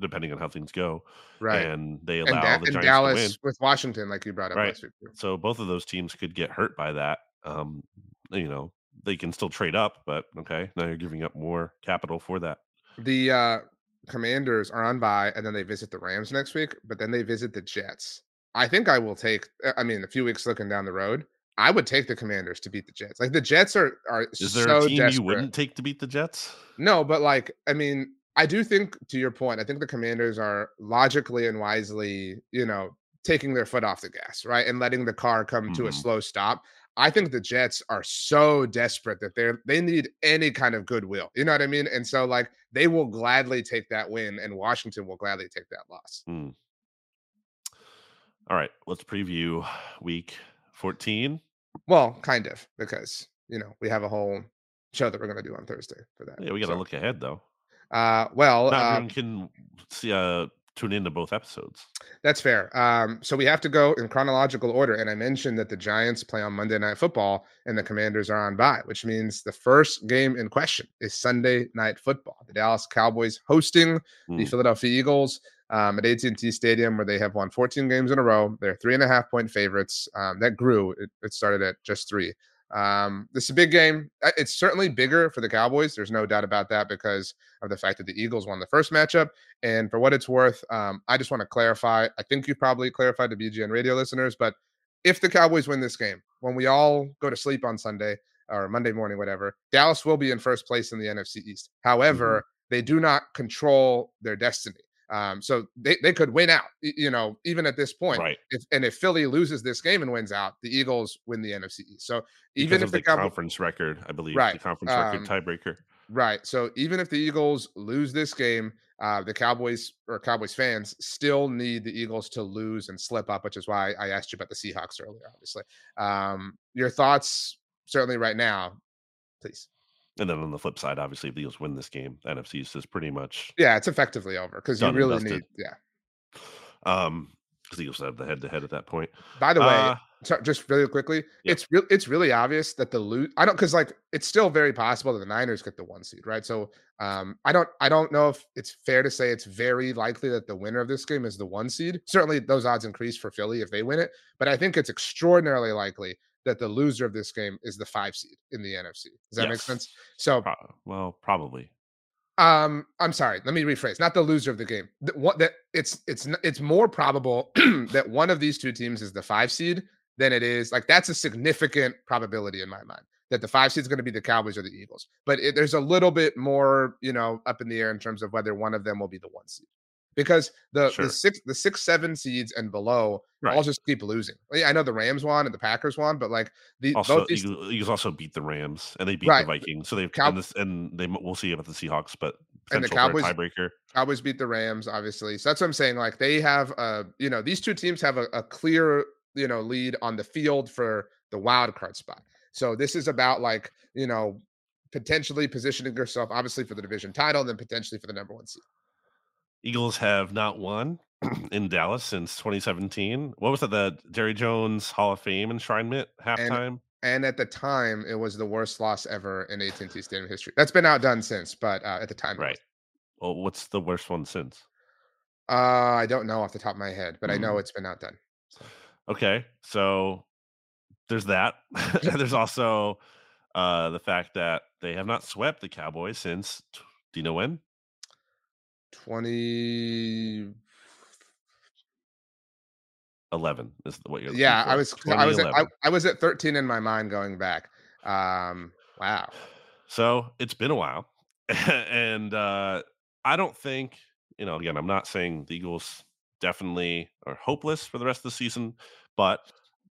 depending on how things go. Right. And they allow and the Giants Dallas to win. with Washington, like you brought up right. last week. So both of those teams could get hurt by that. Um, you know, they can still trade up, but okay, now you're giving up more capital for that. The uh Commanders are on bye, and then they visit the Rams next week, but then they visit the Jets. I think I will take. Uh, I mean, a few weeks looking down the road, I would take the Commanders to beat the Jets. Like the Jets are are is there so a team desperate. you wouldn't take to beat the Jets? No, but like I mean, I do think to your point, I think the Commanders are logically and wisely, you know, taking their foot off the gas, right, and letting the car come mm-hmm. to a mm-hmm. slow stop. I think the Jets are so desperate that they're they need any kind of goodwill. You know what I mean? And so like they will gladly take that win, and Washington will gladly take that loss. Mm. All right, let's preview week 14. Well, kind of, because you know, we have a whole show that we're gonna do on Thursday for that. Yeah, we gotta so. look ahead though. Uh well not uh, can see uh tune into both episodes. That's fair. Um, so we have to go in chronological order. And I mentioned that the Giants play on Monday Night Football and the Commanders are on bye, which means the first game in question is Sunday Night Football. The Dallas Cowboys hosting mm. the hmm. Philadelphia Eagles um, at AT&T Stadium, where they have won 14 games in a row. They're three and a half point favorites. Um, that grew. It, it started at just three. Um, this is a big game. Uh, it's certainly bigger for the Cowboys. There's no doubt about that because of the fact that the Eagles won the first matchup. And for what it's worth, um, I just want to clarify. I think you probably clarified to BGN radio listeners, but if the Cowboys win this game, when we all go to sleep on Sunday or Monday morning, whatever, Dallas will be in first place in the NFC East. However, mm-hmm. they do not control their destiny. Um, so they, they could win out, you know, even at this point. Right. If, and if Philly loses this game and wins out, the Eagles win the NFC East. So even because if the, the conference record, I believe, right, the conference record um, tiebreaker. Right. So even if the Eagles lose this game, uh, the Cowboys or Cowboys fans still need the Eagles to lose and slip up, which is why I asked you about the Seahawks earlier. Obviously, um, your thoughts certainly right now, please. And then on the flip side, obviously, if the Eagles win this game, NFC is pretty much yeah, it's effectively over because you really need yeah. Um, because the Eagles have the head to head at that point. By the way, uh, so just really quickly, yeah. it's real. It's really obvious that the loot. I don't because like it's still very possible that the Niners get the one seed, right? So um, I don't. I don't know if it's fair to say it's very likely that the winner of this game is the one seed. Certainly, those odds increase for Philly if they win it, but I think it's extraordinarily likely that the loser of this game is the five seed in the NFC. Does that yes. make sense? So, Pro- well, probably. Um, I'm sorry. Let me rephrase. Not the loser of the game. The, what that it's it's it's more probable that one of these two teams is the five seed than it is like that's a significant probability in my mind that the five seed is going to be the Cowboys or the Eagles. But it, there's a little bit more, you know, up in the air in terms of whether one of them will be the one seed because the sure. the six the six seven seeds and below right. all just keep losing. I know the Rams won and the Packers won, but like the also both these, Eagles also beat the Rams and they beat right. the Vikings, so they've Cow- and, this, and they we'll see about the Seahawks, but and the Cowboys tiebreaker. Cowboys beat the Rams, obviously. So that's what I'm saying. Like they have uh you know these two teams have a, a clear you know lead on the field for the wild card spot. So this is about like you know potentially positioning yourself obviously for the division title, and then potentially for the number one seed. Eagles have not won in Dallas since 2017. What was it? The Jerry Jones Hall of Fame enshrinement halftime. And, and at the time, it was the worst loss ever in AT&T Stadium history. That's been outdone since, but uh, at the time, right. Well, what's the worst one since? Uh, I don't know off the top of my head, but mm. I know mm-hmm. it's been outdone. So. Okay, so there's that. there's also uh, the fact that they have not swept the Cowboys since. Do you know when? 20 11 is what you're yeah i was i was at, I, I, was at 13 in my mind going back um wow. So it's been a while and uh i don't think you know again i'm not saying the eagles definitely are hopeless for the rest of the season but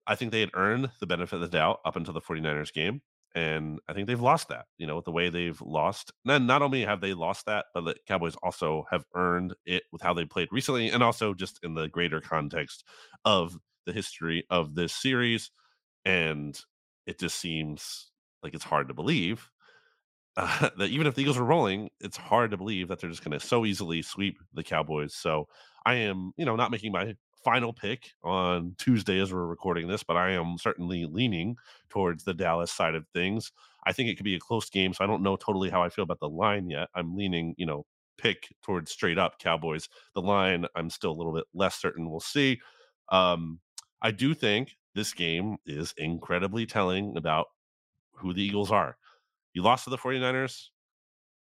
i think they had earned the benefit of the doubt up until the 49ers game and I think they've lost that. You know, with the way they've lost. Then not only have they lost that, but the Cowboys also have earned it with how they played recently, and also just in the greater context of the history of this series. And it just seems like it's hard to believe uh, that even if the Eagles are rolling, it's hard to believe that they're just going to so easily sweep the Cowboys. So I am, you know, not making my final pick on Tuesday as we're recording this, but I am certainly leaning towards the Dallas side of things. I think it could be a close game, so I don't know totally how I feel about the line yet. I'm leaning, you know, pick towards straight up Cowboys. The line, I'm still a little bit less certain. We'll see. Um, I do think this game is incredibly telling about who the Eagles are. You lost to the 49ers.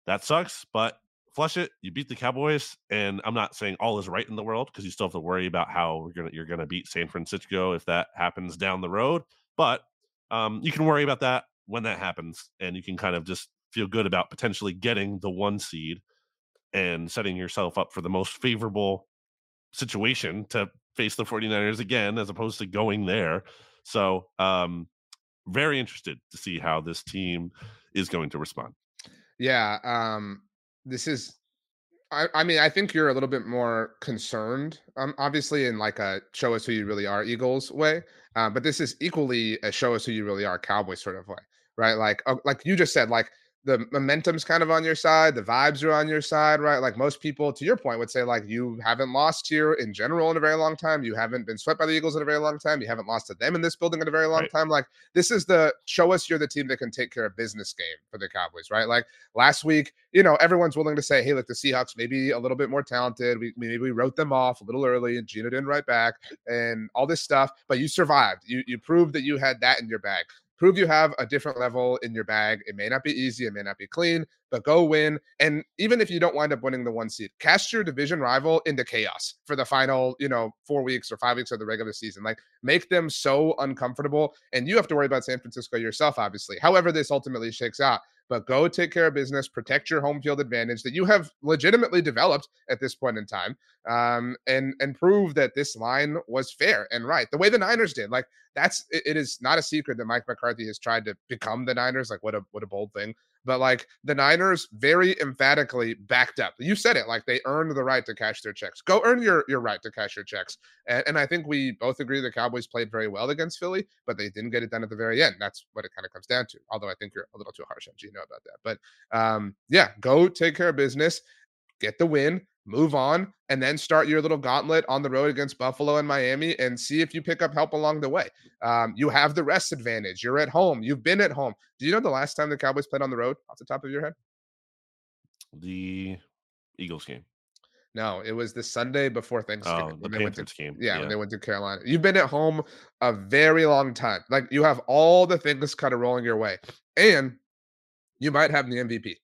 That sucks, but flush it. You beat the Cowboys, and I'm not saying all is right in the world because you still have to worry about how you're gonna you're gonna beat San Francisco if that happens down the road. But um, you can worry about that when that happens, and you can kind of just feel good about potentially getting the one seed and setting yourself up for the most favorable situation to face the 49ers again as opposed to going there. So, um, very interested to see how this team is going to respond. Yeah, um, this is I, I mean, I think you're a little bit more concerned, um, obviously, in like a show us who you really are Eagles way. Uh, but this is equally a show us who you really are Cowboys sort of way, right? Like, uh, like you just said, like the momentum's kind of on your side, the vibes are on your side, right? Like most people, to your point, would say like you haven't lost here in general in a very long time. You haven't been swept by the Eagles in a very long time. You haven't lost to them in this building in a very long right. time. Like this is the show us you're the team that can take care of business game for the Cowboys, right? Like last week, you know, everyone's willing to say, hey, look, the Seahawks maybe a little bit more talented. We maybe we wrote them off a little early and Geno didn't write back and all this stuff, but you survived. You you proved that you had that in your bag prove you have a different level in your bag. It may not be easy, it may not be clean, but go win. And even if you don't wind up winning the one seed, cast your division rival into chaos for the final, you know, four weeks or five weeks of the regular season. Like make them so uncomfortable. And you have to worry about San Francisco yourself, obviously. However, this ultimately shakes out but go take care of business, protect your home field advantage that you have legitimately developed at this point in time, um, and and prove that this line was fair and right, the way the Niners did. Like that's it, it is not a secret that Mike McCarthy has tried to become the Niners. Like what a what a bold thing but like the Niners very emphatically backed up. You said it like they earned the right to cash their checks. Go earn your your right to cash your checks. And, and I think we both agree the Cowboys played very well against Philly, but they didn't get it done at the very end. That's what it kind of comes down to. Although I think you're a little too harsh on Geno about that. But um, yeah, go take care of business, get the win, move on, and then start your little gauntlet on the road against Buffalo and Miami and see if you pick up help along the way. Um, you have the rest advantage. You're at home. You've been at home. Do you know the last time the Cowboys played on the road off the top of your head? The Eagles game. No, it was the Sunday before Thanksgiving. Oh, the Panthers to, game. Yeah, yeah, when they went to Carolina. You've been at home a very long time. Like you have all the things kind of rolling your way. And you might have the MVP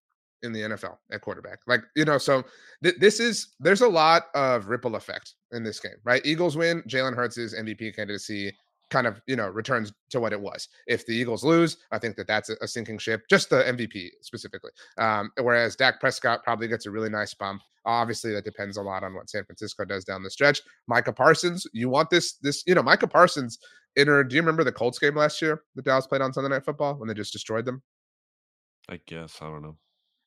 in the NFL at quarterback. Like, you know, so th- this is there's a lot of ripple effect in this game, right? Eagles win, Jalen Hurts' MVP candidacy kind of, you know, returns to what it was. If the Eagles lose, I think that that's a, sinking ship, just the MVP specifically. Um, whereas Dak Prescott probably gets a really nice bump. Obviously, that depends a lot on what San Francisco does down the stretch. Micah Parsons, you want this, this, you know, Micah Parsons entered. Do you remember the Colts game last year that Dallas played on Sunday Night Football when they just destroyed them? I guess I don't know.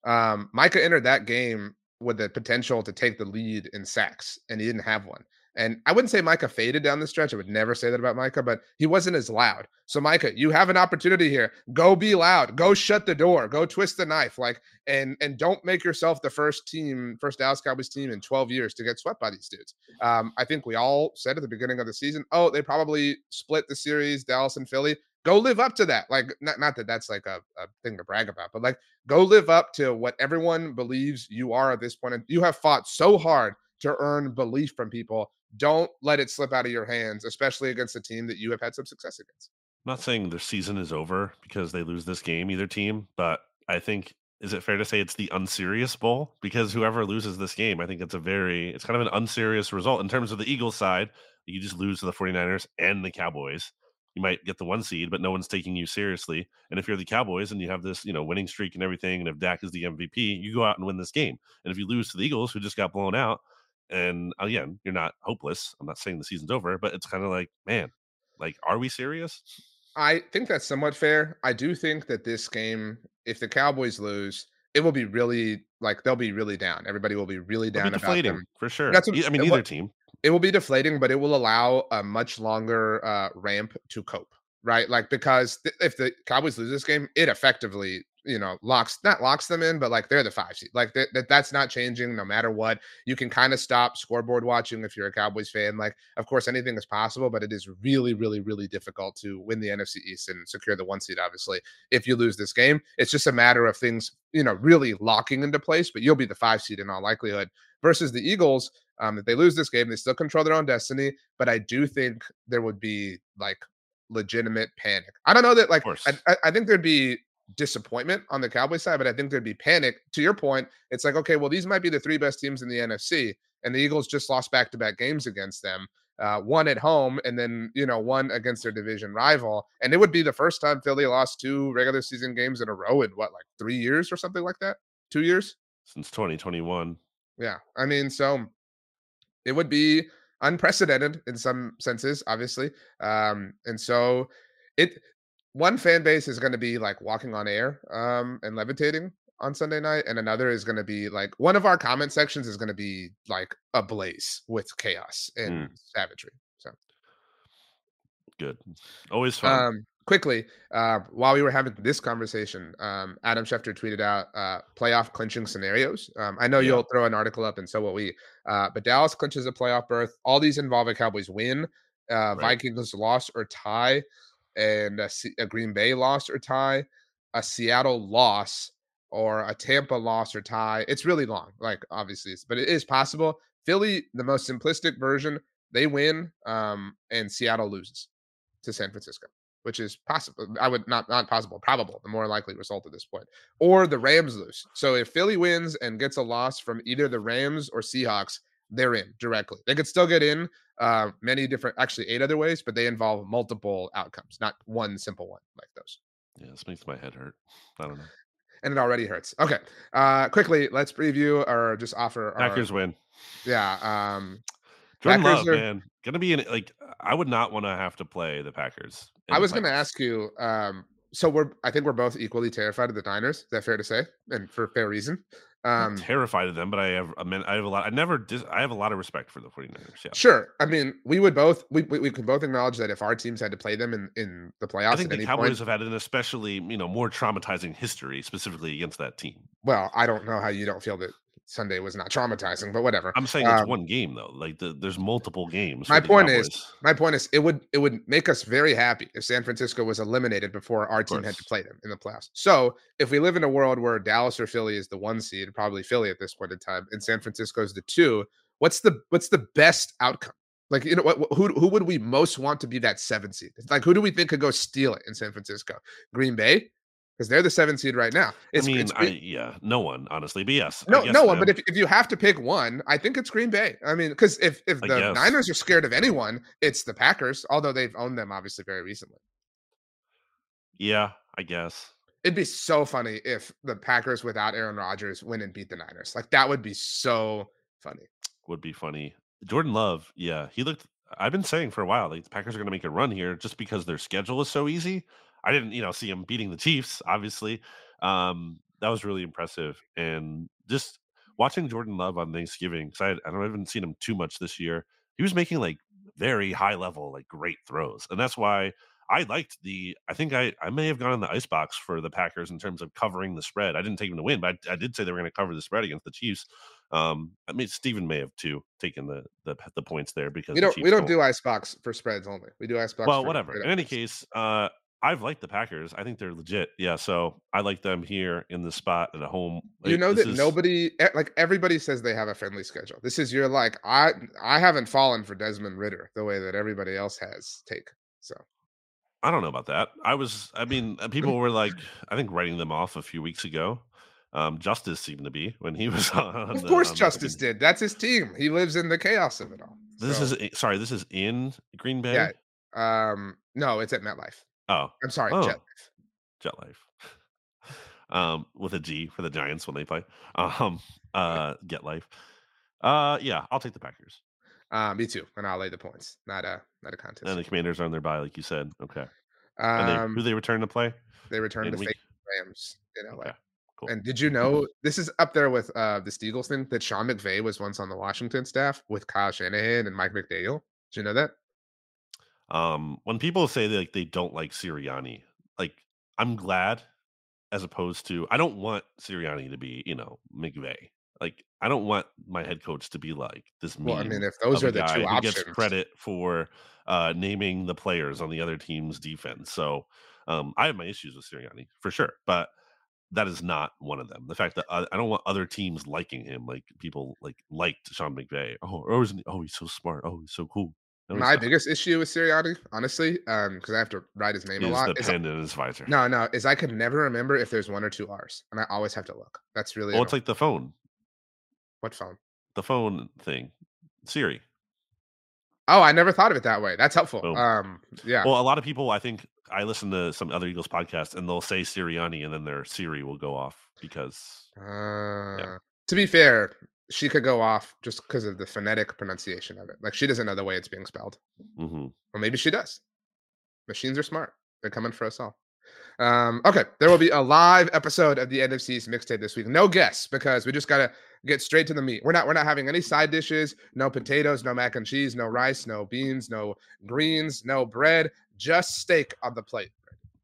Um, Micah entered that game with the potential to take the lead in sacks, and he didn't have one. And I wouldn't say Micah faded down the stretch. I would never say that about Micah, but he wasn't as loud. So Micah, you have an opportunity here. Go be loud. Go shut the door. Go twist the knife. Like and and don't make yourself the first team, first Dallas Cowboys team in 12 years to get swept by these dudes. Um, I think we all said at the beginning of the season, oh, they probably split the series, Dallas and Philly go live up to that. Like, not, not that that's like a, a thing to brag about, but like, go live up to what everyone believes you are at this point. And you have fought so hard to earn belief from people. Don't let it slip out of your hands, especially against a team that you have had some success against. I'm not saying the season is over because they lose this game, either team, but I think is it fair to say it's the unserious bowl because whoever loses this game i think it's a very it's kind of an unserious result in terms of the eagles side you just lose to the 49ers and the cowboys you might get the one seed, but no one's taking you seriously. And if you're the Cowboys and you have this, you know, winning streak and everything, and if Dak is the MVP, you go out and win this game. And if you lose to the Eagles, who just got blown out, and again, you're not hopeless. I'm not saying the season's over, but it's kind of like, man, like, are we serious? I think that's somewhat fair. I do think that this game, if the Cowboys lose, it will be really like they'll be really down. Everybody will be really down be about them for sure. That's what, I mean, either team it will be deflating, but it will allow a much longer uh, ramp to cope, right? Like because th- if the Cowboys lose this game, it effectively you know locks not locks them in, but like they're the five seed. Like that th- that's not changing no matter what. You can kind of stop scoreboard watching if you're a Cowboys fan. Like of course anything is possible, but it is really really really difficult to win the NFC East and secure the one seed. Obviously, if you lose this game, it's just a matter of things you know really locking into place. But you'll be the five seed in all likelihood versus the Eagles um, if they lose this game, they still control their own destiny. But I do think there would be like legitimate panic. I don't know that like I, I think there'd be disappointment on the Cowboys side, but I think there'd be panic. To your point, it's like okay, well these might be the three best teams in the NFC, and the Eagles just lost back to back games against them. Uh, one at home and then you know one against their division rival and it would be the first time philly lost two regular season games in a row in what like three years or something like that two years since 2021 yeah i mean so it would be unprecedented in some senses, obviously. Um, and so it one fan base is going to be like walking on air um, and levitating on Sunday night, and another is going to be like one of our comment sections is going to be like ablaze with chaos and mm. savagery. So good, always fun. Um, quickly, uh, while we were having this conversation, um, Adam Schefter tweeted out uh, playoff clinching scenarios. Um, I know yeah. you'll throw an article up, and so will we. Uh, but Dallas clinches a playoff berth. All these involve a Cowboys win, uh, right. Vikings loss or tie, and a, C- a Green Bay loss or tie, a Seattle loss, or a Tampa loss or tie. It's really long, like obviously, but it is possible. Philly, the most simplistic version, they win, um, and Seattle loses to San Francisco which is possible. I would not not possible, probable, the more likely result at this point. Or the Rams lose. So if Philly wins and gets a loss from either the Rams or Seahawks, they're in directly. They could still get in uh, many different, actually eight other ways, but they involve multiple outcomes, not one simple one like those. Yeah, this makes my head hurt. I don't know. And it already hurts. Okay. Uh quickly, let's preview or just offer Packers our, win. Yeah. Um Jordan Packers Love, are, man, gonna be in like I would not want to have to play the Packers I was going to ask you. Um, so we're, I think we're both equally terrified of the Niners. Is that fair to say? And for fair reason. Um, terrified of them, but I have, I mean, I have a lot. I never, dis, I have a lot of respect for the 49ers. Yeah. Sure. I mean, we would both, we, we, we can both acknowledge that if our teams had to play them in, in the playoffs, I think the Cowboys point, have had an especially, you know, more traumatizing history specifically against that team. Well, I don't know how you don't feel that Sunday was not traumatizing, but whatever. I'm saying it's um, one game though. Like the, there's multiple games. My point Cowboys. is, my point is, it would it would make us very happy if San Francisco was eliminated before our team had to play them in the playoffs. So if we live in a world where Dallas or Philly is the one seed, probably Philly at this point in time, and San Francisco is the two, what's the what's the best outcome? Like you know what? Who who would we most want to be that seven seed? Like who do we think could go steal it in San Francisco? Green Bay, because they're the seven seed right now. It's, I mean, I, yeah, no one honestly, but yes, no, no one. But if, if you have to pick one, I think it's Green Bay. I mean, because if if the Niners are scared of anyone, it's the Packers. Although they've owned them obviously very recently. Yeah, I guess it'd be so funny if the Packers without Aaron Rodgers win and beat the Niners. Like that would be so funny. Would be funny. Jordan Love, yeah, he looked. I've been saying for a while, like the Packers are going to make a run here just because their schedule is so easy. I didn't, you know, see him beating the Chiefs. Obviously, um, that was really impressive. And just watching Jordan Love on Thanksgiving, because I, I, don't I haven't seen him too much this year. He was making like very high level, like great throws, and that's why I liked the. I think I I may have gone in the ice box for the Packers in terms of covering the spread. I didn't take them to win, but I, I did say they were going to cover the spread against the Chiefs. Um, I mean, Stephen may have too taken the the, the points there because we don't we don't, don't do ice box for spreads only. We do ice box. Well, whatever. In any case, uh, I've liked the Packers. I think they're legit. Yeah, so I like them here in the spot at a home. Like, you know that is... nobody, like everybody, says they have a friendly schedule. This is your like I I haven't fallen for Desmond Ridder the way that everybody else has. Take so. I don't know about that. I was. I mean, uh, people were like, I think writing them off a few weeks ago. Um, Justice seemed to be when he was on. Of course, Justice the, did. That's his team. He lives in the chaos of it all. This so. is sorry. This is in Green Bay. Yeah. Um. No, it's at MetLife. Oh, I'm sorry, oh. Jet Life. Jet Life. um, with a G for the Giants when they play. Um, uh, Get Life. Uh, yeah, I'll take the Packers. Uh, me too, and I'll lay the points. Not a not a contest. And the Commanders are on their bye, like you said. Okay. Um, they, who they return to play? They return to fake Rams in LA. Okay. Cool. And did you know this is up there with uh the Steagles thing that Sean McVay was once on the Washington staff with Kyle Shanahan and Mike McDaniel? Did you know that? Um, when people say that, like they don't like Sirianni, like I'm glad, as opposed to I don't want Sirianni to be, you know, McVay. Like I don't want my head coach to be like this. Well, I mean, if those are the two options, gets credit for uh, naming the players on the other team's defense. So um, I have my issues with Sirianni for sure, but that is not one of them. The fact that I, I, don't want other teams liking him, like people like liked Sean McVay. Oh, oh, oh, he's so smart. Oh, he's so cool. My biggest issue with Sirianni, honestly, um, because I have to write his name is a lot. The pen in his visor. No, no, is I could never remember if there's one or two R's, and I always have to look. That's really. Well, it's like the phone. What phone? The phone thing, Siri. Oh, I never thought of it that way. That's helpful. Boom. Um, yeah. Well, a lot of people, I think, I listen to some other Eagles podcasts, and they'll say Sirianni, and then their Siri will go off because. Uh, yeah. To be fair, she could go off just because of the phonetic pronunciation of it. Like she doesn't know the way it's being spelled, mm-hmm. or maybe she does. Machines are smart; they're coming for us all. Um, okay, there will be a live episode of the Season mixtape this week. No guests because we just gotta get straight to the meat. We're not we're not having any side dishes, no potatoes, no mac and cheese, no rice, no beans, no greens, no bread, just steak on the plate.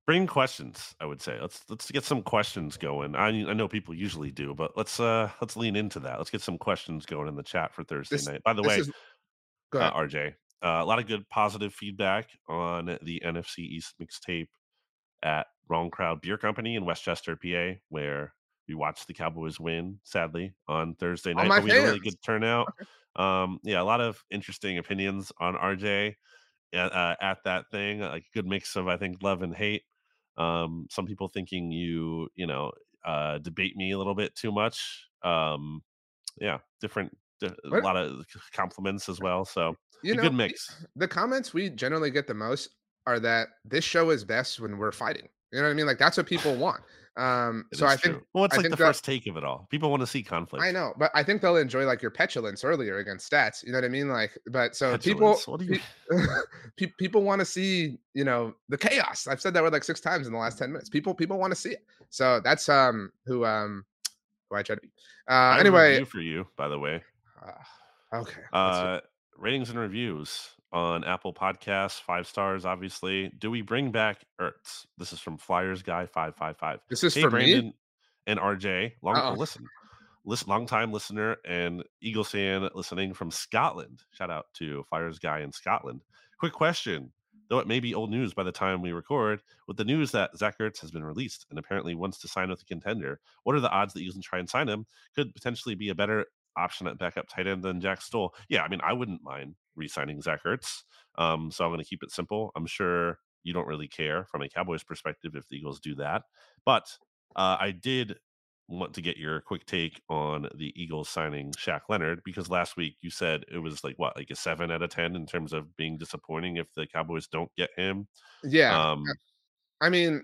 Bring questions i would say. Let's let's get some questions going. I, I know people usually do but let's uh let's lean into that. Let's get some questions going in the chat for thursday this, night. By the way is, uh, rj uh, a lot of good positive feedback on the nfc east mixtape at wrong crowd beer company in west chester pa where we watched the cowboys win sadly on thursday night but we had a really good turnout. Um yeah a lot of interesting opinions on rj uh, at that thing like a good mix of i think love and hate um, some people thinking you, you know, uh, debate me a little bit too much. Um, yeah, different, a lot of compliments as well. So you know, good mix. The comments we generally get the most are that this show is best when we're fighting. You know what I mean? Like that's what people want. Um, so I think well, it's like the first take of it all. People want to see conflict. I know, but I think they'll enjoy like your petulance earlier against stats. You know what I mean? Like, but so petulance. people, you... people want to see you know the chaos. I've said that word like six times in the last ten minutes. People, people want to see it. So that's um who um who I try to be. Uh, anyway, for you, by the way. Uh, okay. Uh, ratings and reviews on Apple Podcasts, five stars, obviously. Do we bring back Ertz? This is from Flyers Guy five five five. This is hey, for Brandon me? and RJ. Long Uh-oh. listen, listen, long time listener and Eagles fan listening from Scotland. Shout out to Flyers Guy in Scotland. Quick question. Though it may be old news by the time we record, with the news that Zach Ertz has been released and apparently wants to sign with a contender, what are the odds that you can try and sign him? Could potentially be a better option at backup tight end than Jack Stoll. Yeah, I mean, I wouldn't mind re-signing Zach Ertz. Um, so I'm going to keep it simple. I'm sure you don't really care from a Cowboys perspective if the Eagles do that, but uh, I did want to get your quick take on the Eagles signing Shaq Leonard because last week you said it was like what, like a seven out of ten in terms of being disappointing if the Cowboys don't get him. Yeah. Um, I mean,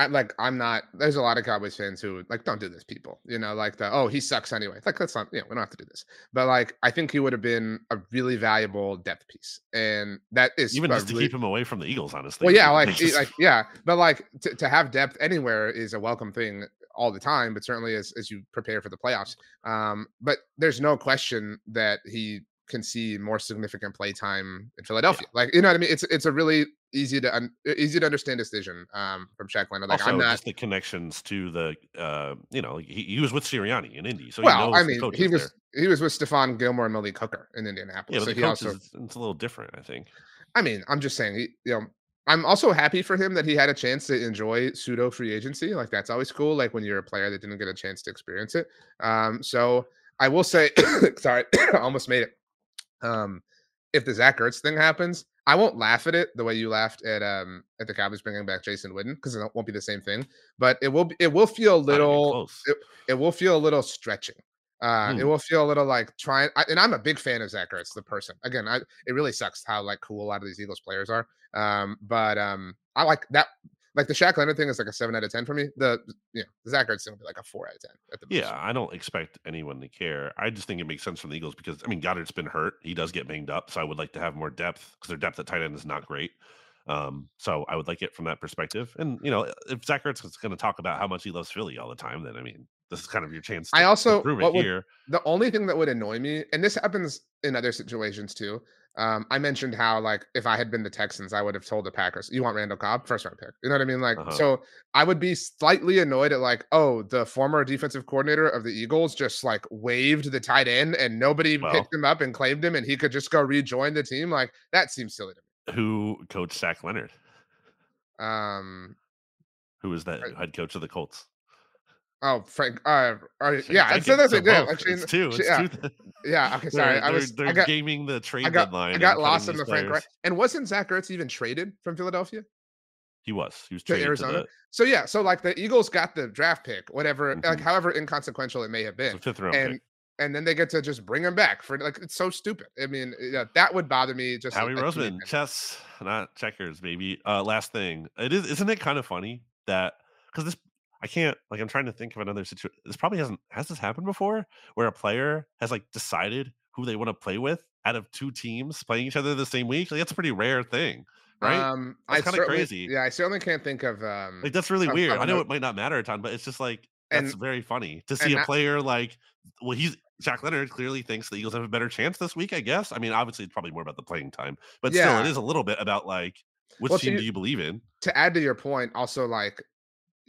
I like I'm not there's a lot of Cowboys fans who like don't do this people. You know, like the oh he sucks anyway. Like that's not yeah, we don't have to do this. But like I think he would have been a really valuable depth piece. And that is even just really, to keep him away from the Eagles, honestly. Well, yeah, like like yeah. But like to, to have depth anywhere is a welcome thing all the time, but certainly as as you prepare for the playoffs. Um, but there's no question that he can see more significant play time in Philadelphia. Yeah. Like you know what I mean? It's it's a really easy to un, easy to understand decision um, from Shaq Leonard. Like also, I'm not just the connections to the uh, you know he, he was with Sirianni in Indy, so well I mean he was there. he was with Stephon Gilmore and Malik Hooker in Indianapolis. Yeah, so he also it's a little different, I think. I mean, I'm just saying, he, you know, I'm also happy for him that he had a chance to enjoy pseudo free agency. Like that's always cool. Like when you're a player that didn't get a chance to experience it. Um, so I will say, sorry, almost made it. Um, if the Zach Ertz thing happens, I won't laugh at it the way you laughed at um at the Cowboys bringing back Jason Witten because it won't be the same thing. But it will be, it will feel a little it, it, will feel a little stretching. Uh, hmm. It will feel a little like trying, I, and I'm a big fan of Zach Ertz, the person. Again, I, it really sucks how like cool a lot of these Eagles players are. Um, but um, I like that like the Shaq Leonard thing is like a seven out of ten for me. The you know the Zach Ertz thing would be like a four out of ten at the most. Yeah, I don't expect anyone to care. I just think it makes sense for the Eagles because I mean Goedert's been hurt. He does get banged up, so I would like to have more depth because their depth at tight end is not great. Um, so I would like it from that perspective. And you know, if Zach Ertz is going to talk about how much he loves Philly all the time, then I mean, this is kind of your chance. I also prove it would, here. The only thing that would annoy me, and this happens in other situations too, um, I mentioned how like if I had been the Texans, I would have told the Packers, "You want Randall Cobb, first round pick." You know what I mean? Like, uh-huh. so I would be slightly annoyed at like, oh, the former defensive coordinator of the Eagles just like waived the tight end and nobody well, picked him up and claimed him, and he could just go rejoin the team. Like that seems silly to me. Who coached Zach Leonard? Um, who was that head coach of the Colts? Oh, Frank. Uh, uh yeah, say that's a yeah. Actually, it's two. It's yeah. two. yeah. Okay. Sorry, they're, I was. They're, I got, gaming the trade I got, deadline. I got lost in the players. Frank. Right? And wasn't Zach Ertz even traded from Philadelphia? He was. He was traded to Arizona. To the... So yeah. So like the Eagles got the draft pick, whatever, mm-hmm. like however inconsequential it may have been, fifth round and pick. and then they get to just bring him back for like it's so stupid. I mean, yeah, that would bother me. Just Howie like, Roseman, chess, not checkers, baby. Uh, last thing, it is. Isn't it kind of funny that because this I can't like I'm trying to think of another situation. This probably hasn't has this happened before where a player has like decided who they want to play with out of two teams playing each other the same week. Like that's a pretty rare thing, right? Um, that's kind of crazy. Yeah, I certainly can't think of um like that's really weird. I know it might not matter a ton, but it's just like that's and, very funny to see a player like well he's Jack Leonard clearly thinks the Eagles have a better chance this week, I guess. I mean, obviously it's probably more about the playing time, but yeah. still it is a little bit about like Which well, team do you believe in? To add to your point, also like,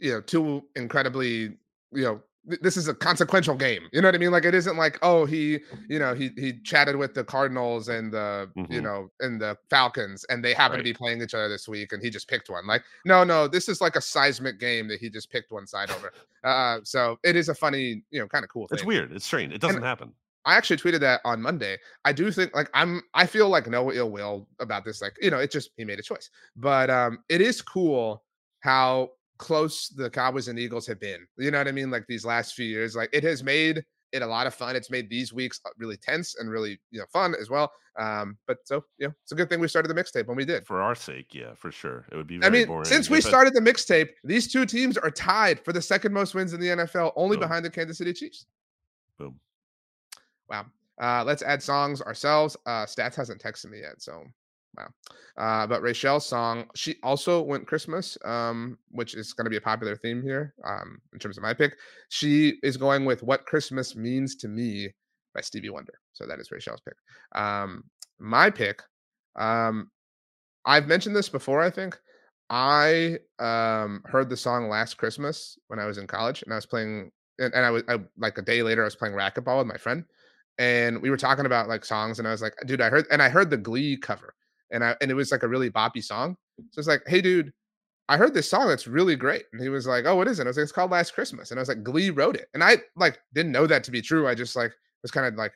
you know, two incredibly, you know, this is a consequential game. You know what I mean? Like it isn't like, oh, he, you know, he he chatted with the Cardinals and the, mm-hmm. you know, and the Falcons, and they happen right. to be playing each other this week, and he just picked one. Like, no, no, this is like a seismic game that he just picked one side over. Uh, so it is a funny, you know, kind of cool thing. It's weird. It's strange. It doesn't and happen. I actually tweeted that on Monday. I do think like I'm I feel like no ill will about this. Like, you know, it just he made a choice. But um it is cool how close the Cowboys and Eagles have been. You know what I mean? Like these last few years, like it has made it a lot of fun. It's made these weeks uh, really tense and really you know fun as well. Um, but so you know, it's a good thing we started the mixtape when we did. For our sake, yeah, for sure. It would be. I mean, boring. since we started the mixtape, these two teams are tied for the second most wins in the NFL, only Boom. behind the Kansas City Chiefs. Boom. Wow. Uh, let's add songs ourselves. Uh, Stats hasn't texted me yet, so Wow. Uh, but Rachel's song, she also went Christmas, um, which is going to be a popular theme here um, in terms of my pick. She is going with What Christmas Means to Me by Stevie Wonder. So that is Rachel's pick. Um, my pick, um, I've mentioned this before, I think. I um, heard the song Last Christmas when I was in college and I was playing, and, and I was I, like a day later, I was playing racquetball with my friend and we were talking about like songs and I was like, dude, I heard, and I heard the Glee cover and I and it was like a really boppy song. So it's like, hey, dude, I heard this song that's really great. And he was like, Oh, what is it? I was like, It's called Last Christmas. And I was like, Glee wrote it. And I like didn't know that to be true. I just like was kind of like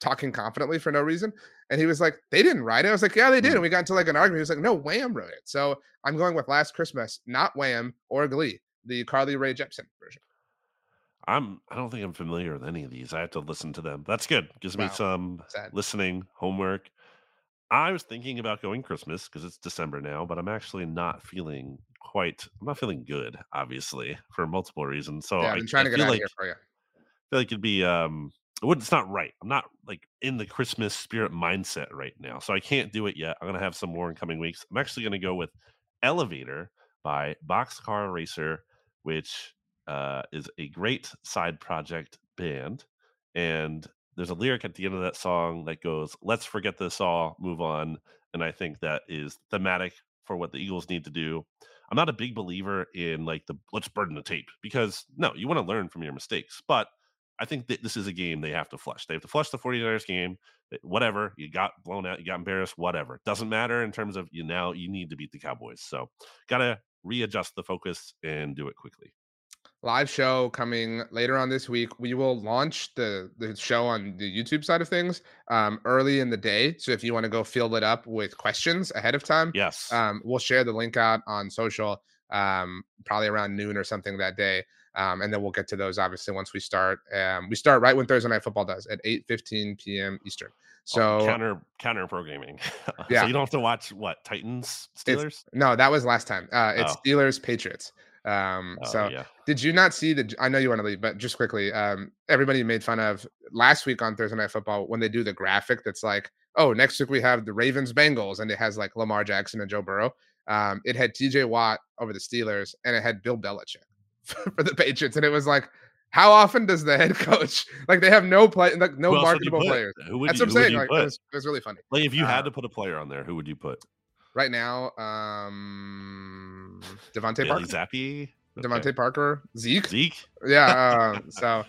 talking confidently for no reason. And he was like, They didn't write it. I was like, Yeah, they did. And hmm. we got into like an argument. He was like, No, Wham wrote it. So I'm going with Last Christmas, not Wham or Glee, the Carly Rae Jepsen version. I'm I don't think I'm familiar with any of these. I have to listen to them. That's good. Gives wow. me some Sad. listening homework. I was thinking about going Christmas because it's December now, but I'm actually not feeling quite. I'm not feeling good, obviously, for multiple reasons. So yeah, I'm trying I to get out like, here for you. I feel like it'd be um, it's not right. I'm not like in the Christmas spirit mindset right now, so I can't do it yet. I'm gonna have some more in coming weeks. I'm actually gonna go with Elevator by Boxcar Racer, which uh, is a great side project band, and there's a lyric at the end of that song that goes, "Let's forget this all, move on," and I think that is thematic for what the Eagles need to do. I'm not a big believer in like the let's burn the tape because no, you want to learn from your mistakes, but I think that this is a game they have to flush. They have to flush the 49ers game. Eh, whatever you got blown out, you got embarrassed, whatever. Doesn't matter in terms of you now you need to beat the Cowboys. So gotta readjust the focus and do it quickly live show coming later on this week. We will launch the the show on the YouTube side of things um, early in the day. So if you want to go fill it up with questions ahead of time, yes, um, we'll share the link out on social um, probably around noon or something that day. Um, and then we'll get to those obviously once we start. Um, we start right when Thursday Night Football does at 8 15 p.m. Eastern. Oh, so oh, counter counter programming. yeah. so you don't have to watch what Titans Steelers. It's, no, that was last time. Uh, it's oh. Steelers Patriots. Um, oh, so yeah. did you not see the? I know you want to leave, but just quickly, um, everybody made fun of last week on Thursday Night Football when they do the graphic that's like, oh, next week we have the Ravens Bengals, and it has like Lamar Jackson and Joe Burrow. Um, it had T.J. Watt over the Steelers, and it had Bill Belichick for the Patriots, and it was like. How often does the head coach like they have no play like no marketable players? That's you, what I'm saying. Like it was, it was, really funny. Like if you uh, had to put a player on there, who would you put? Right now, um DeVante Parker. Zappe. DeVante okay. Parker, Zeke. Zeke. Yeah. Uh, so,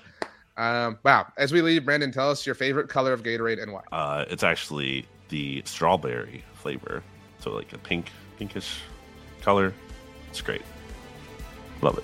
um, wow. As we leave, Brandon, tell us your favorite color of Gatorade and why. Uh, it's actually the strawberry flavor. So like a pink, pinkish color. It's great. Love it.